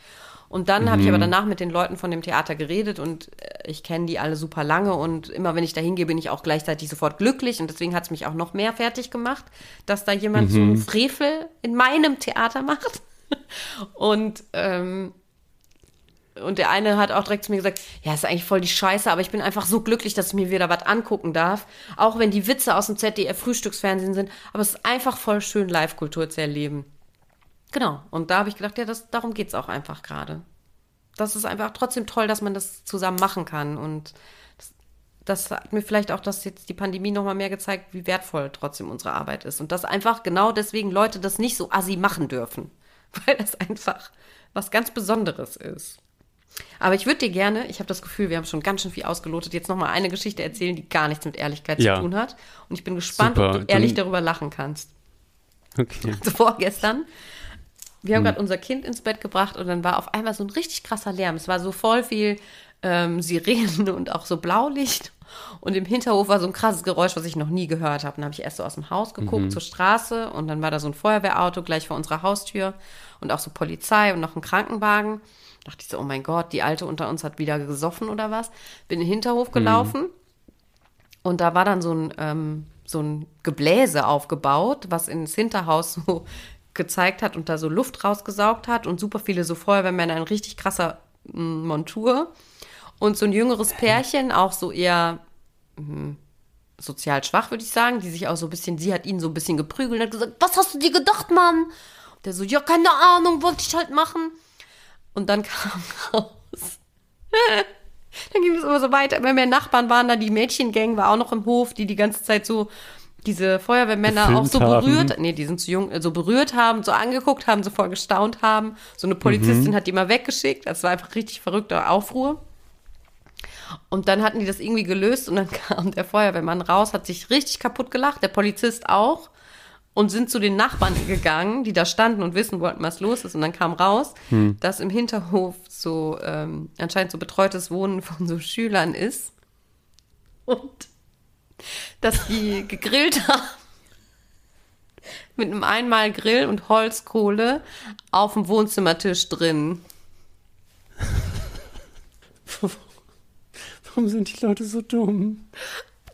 Speaker 2: Und dann mhm. habe ich aber danach mit den Leuten von dem Theater geredet und äh, ich kenne die alle super lange und immer wenn ich da hingehe, bin ich auch gleichzeitig sofort glücklich und deswegen hat es mich auch noch mehr fertig gemacht, dass da jemand mhm. so einen Frevel in meinem Theater macht. Und ähm, und der eine hat auch direkt zu mir gesagt, ja, ist eigentlich voll die Scheiße, aber ich bin einfach so glücklich, dass ich mir wieder was angucken darf. Auch wenn die Witze aus dem ZDF-Frühstücksfernsehen sind. Aber es ist einfach voll schön, Live-Kultur zu erleben. Genau. Und da habe ich gedacht, ja, das, darum geht es auch einfach gerade. Das ist einfach trotzdem toll, dass man das zusammen machen kann. Und das, das hat mir vielleicht auch das jetzt die Pandemie nochmal mehr gezeigt, wie wertvoll trotzdem unsere Arbeit ist. Und dass einfach genau deswegen Leute das nicht so assi machen dürfen. Weil das einfach was ganz Besonderes ist. Aber ich würde dir gerne, ich habe das Gefühl, wir haben schon ganz schön viel ausgelotet, jetzt nochmal eine Geschichte erzählen, die gar nichts mit Ehrlichkeit ja. zu tun hat. Und ich bin gespannt, Super. ob du ehrlich Dann, darüber lachen kannst. Okay. Also vorgestern, wir haben hm. gerade unser Kind ins Bett gebracht und dann war auf einmal so ein richtig krasser Lärm. Es war so voll viel ähm, Sirenen und auch so Blaulicht. Und im Hinterhof war so ein krasses Geräusch, was ich noch nie gehört habe. Dann habe ich erst so aus dem Haus geguckt mhm. zur Straße und dann war da so ein Feuerwehrauto gleich vor unserer Haustür und auch so Polizei und noch ein Krankenwagen. Dachte ich so, oh mein Gott, die Alte unter uns hat wieder gesoffen oder was. Bin in den Hinterhof gelaufen mhm. und da war dann so ein, ähm, so ein Gebläse aufgebaut, was ins Hinterhaus so gezeigt hat und da so Luft rausgesaugt hat und super viele so Feuerwehrmänner in richtig krasser mm, Montur. Und so ein jüngeres Pärchen, auch so eher mh, sozial schwach, würde ich sagen, die sich auch so ein bisschen, sie hat ihn so ein bisschen geprügelt und hat gesagt, was hast du dir gedacht, Mann? Der so, ja, keine Ahnung, wollte ich halt machen. Und dann kam raus, immer so weiter. Immer mehr Nachbarn waren da, die Mädchengang war auch noch im Hof, die die ganze Zeit so diese Feuerwehrmänner
Speaker 3: Gefilmt
Speaker 2: auch so
Speaker 3: haben.
Speaker 2: berührt, nee, die sind zu jung, äh, so berührt haben, so angeguckt haben, so voll gestaunt haben. So eine Polizistin hat die mal weggeschickt. Das war einfach richtig verrückter Aufruhr. Und dann hatten die das irgendwie gelöst und dann kam der Feuerwehrmann raus, hat sich richtig kaputt gelacht, der Polizist auch. Und sind zu den Nachbarn gegangen, die da standen und wissen wollten, was los ist. Und dann kam raus, dass im Hinterhof so ähm, anscheinend so betreutes Wohnen von so Schülern ist. Und dass die gegrillt haben. Mit einem einmal Grill und Holzkohle auf dem Wohnzimmertisch drin.
Speaker 3: Warum sind die Leute so dumm?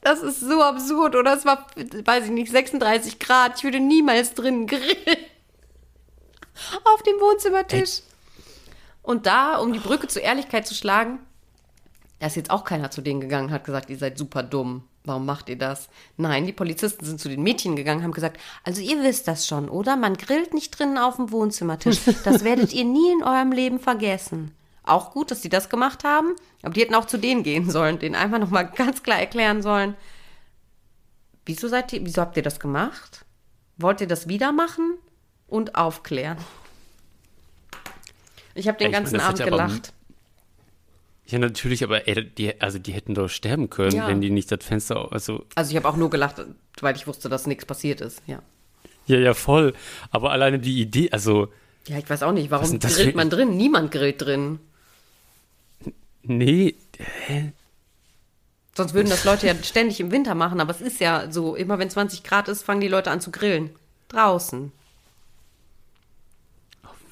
Speaker 2: Das ist so absurd, oder? Es war, weiß ich nicht, 36 Grad. Ich würde niemals drin grillen. Auf dem Wohnzimmertisch. Und da, um die Brücke zur Ehrlichkeit zu schlagen, da ist jetzt auch keiner zu denen gegangen, hat gesagt, ihr seid super dumm. Warum macht ihr das? Nein, die Polizisten sind zu den Mädchen gegangen, haben gesagt, also ihr wisst das schon, oder? Man grillt nicht drinnen auf dem Wohnzimmertisch. Das werdet ihr nie in eurem Leben vergessen. Auch gut, dass die das gemacht haben, aber die hätten auch zu denen gehen sollen, denen einfach nochmal ganz klar erklären sollen, wieso seid ihr, wieso habt ihr das gemacht? Wollt ihr das wieder machen? Und aufklären. Ich habe den
Speaker 3: ich
Speaker 2: ganzen
Speaker 3: meine,
Speaker 2: Abend gelacht.
Speaker 3: Ja, natürlich, aber ey, die, also die hätten doch sterben können,
Speaker 2: Ja.
Speaker 3: wenn die nicht das Fenster, also
Speaker 2: Also ich habe auch nur gelacht, weil ich wusste, dass nichts passiert ist, ja.
Speaker 3: ja, ja, voll. Aber alleine die Idee, also
Speaker 2: Ja, ich weiß auch nicht, warum grillt man drin? Niemand grillt drin.
Speaker 3: Nee,
Speaker 2: Sonst würden das Leute ja ständig im Winter machen, aber es ist ja so, immer wenn 20 Grad ist, fangen die Leute an zu grillen. Draußen.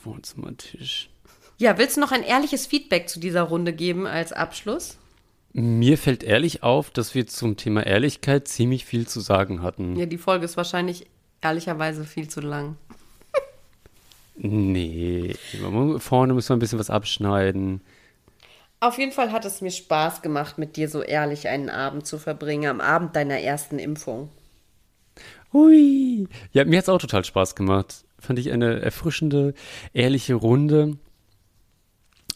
Speaker 3: Wohnzimmertisch.
Speaker 2: Ja, willst du noch ein ehrliches Feedback zu dieser Runde geben als Abschluss?
Speaker 3: Mir fällt ehrlich auf, dass wir zum Thema Ehrlichkeit ziemlich viel zu sagen hatten.
Speaker 2: Ja, die Folge ist wahrscheinlich ehrlicherweise viel zu lang.
Speaker 3: Nee, vorne müssen wir ein bisschen was abschneiden.
Speaker 2: Auf jeden Fall hat es mir Spaß gemacht, mit dir so ehrlich einen Abend zu verbringen, am Abend deiner ersten Impfung.
Speaker 3: Hui. Ja, mir hat's auch total Spaß gemacht. Fand ich eine erfrischende, ehrliche Runde.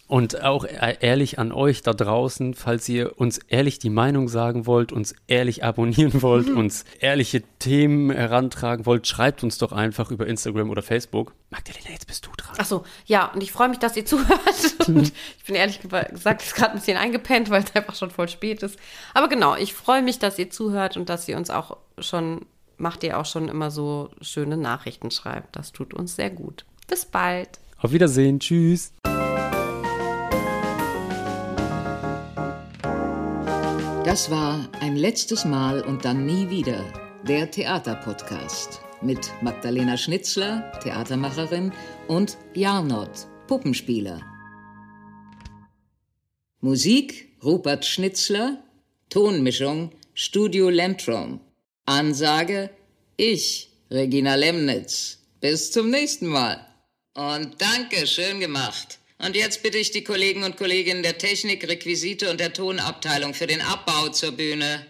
Speaker 3: Und auch e- ehrlich an euch da draußen, falls ihr uns ehrlich die Meinung sagen wollt, uns ehrlich abonnieren wollt, uns ehrliche Themen herantragen wollt, schreibt uns doch einfach über Instagram oder Facebook. Magdalena, jetzt bist du dran.
Speaker 2: Ach so, ja, und ich freue mich, dass ihr zuhört. Und ich bin ehrlich ge- gesagt gerade ein bisschen eingepennt, weil es einfach schon voll spät ist. Aber genau, ich freue mich, dass ihr zuhört und dass ihr uns auch schon, macht ihr auch schon immer so schöne Nachrichten schreibt. Das tut uns sehr gut. Bis bald.
Speaker 3: Auf Wiedersehen, tschüss.
Speaker 1: Das war ein letztes Mal und dann nie wieder der Theaterpodcast mit Magdalena Schnitzler, Theatermacherin, und Jarnot, Puppenspieler. Musik Rupert Schnitzler, Tonmischung Studio Lentrum. Ansage ich, Regina Lemnitz. Bis zum nächsten Mal. Und danke, schön gemacht. Und jetzt bitte ich die Kollegen und Kolleginnen der Technik, Requisite und der Tonabteilung für den Abbau zur Bühne.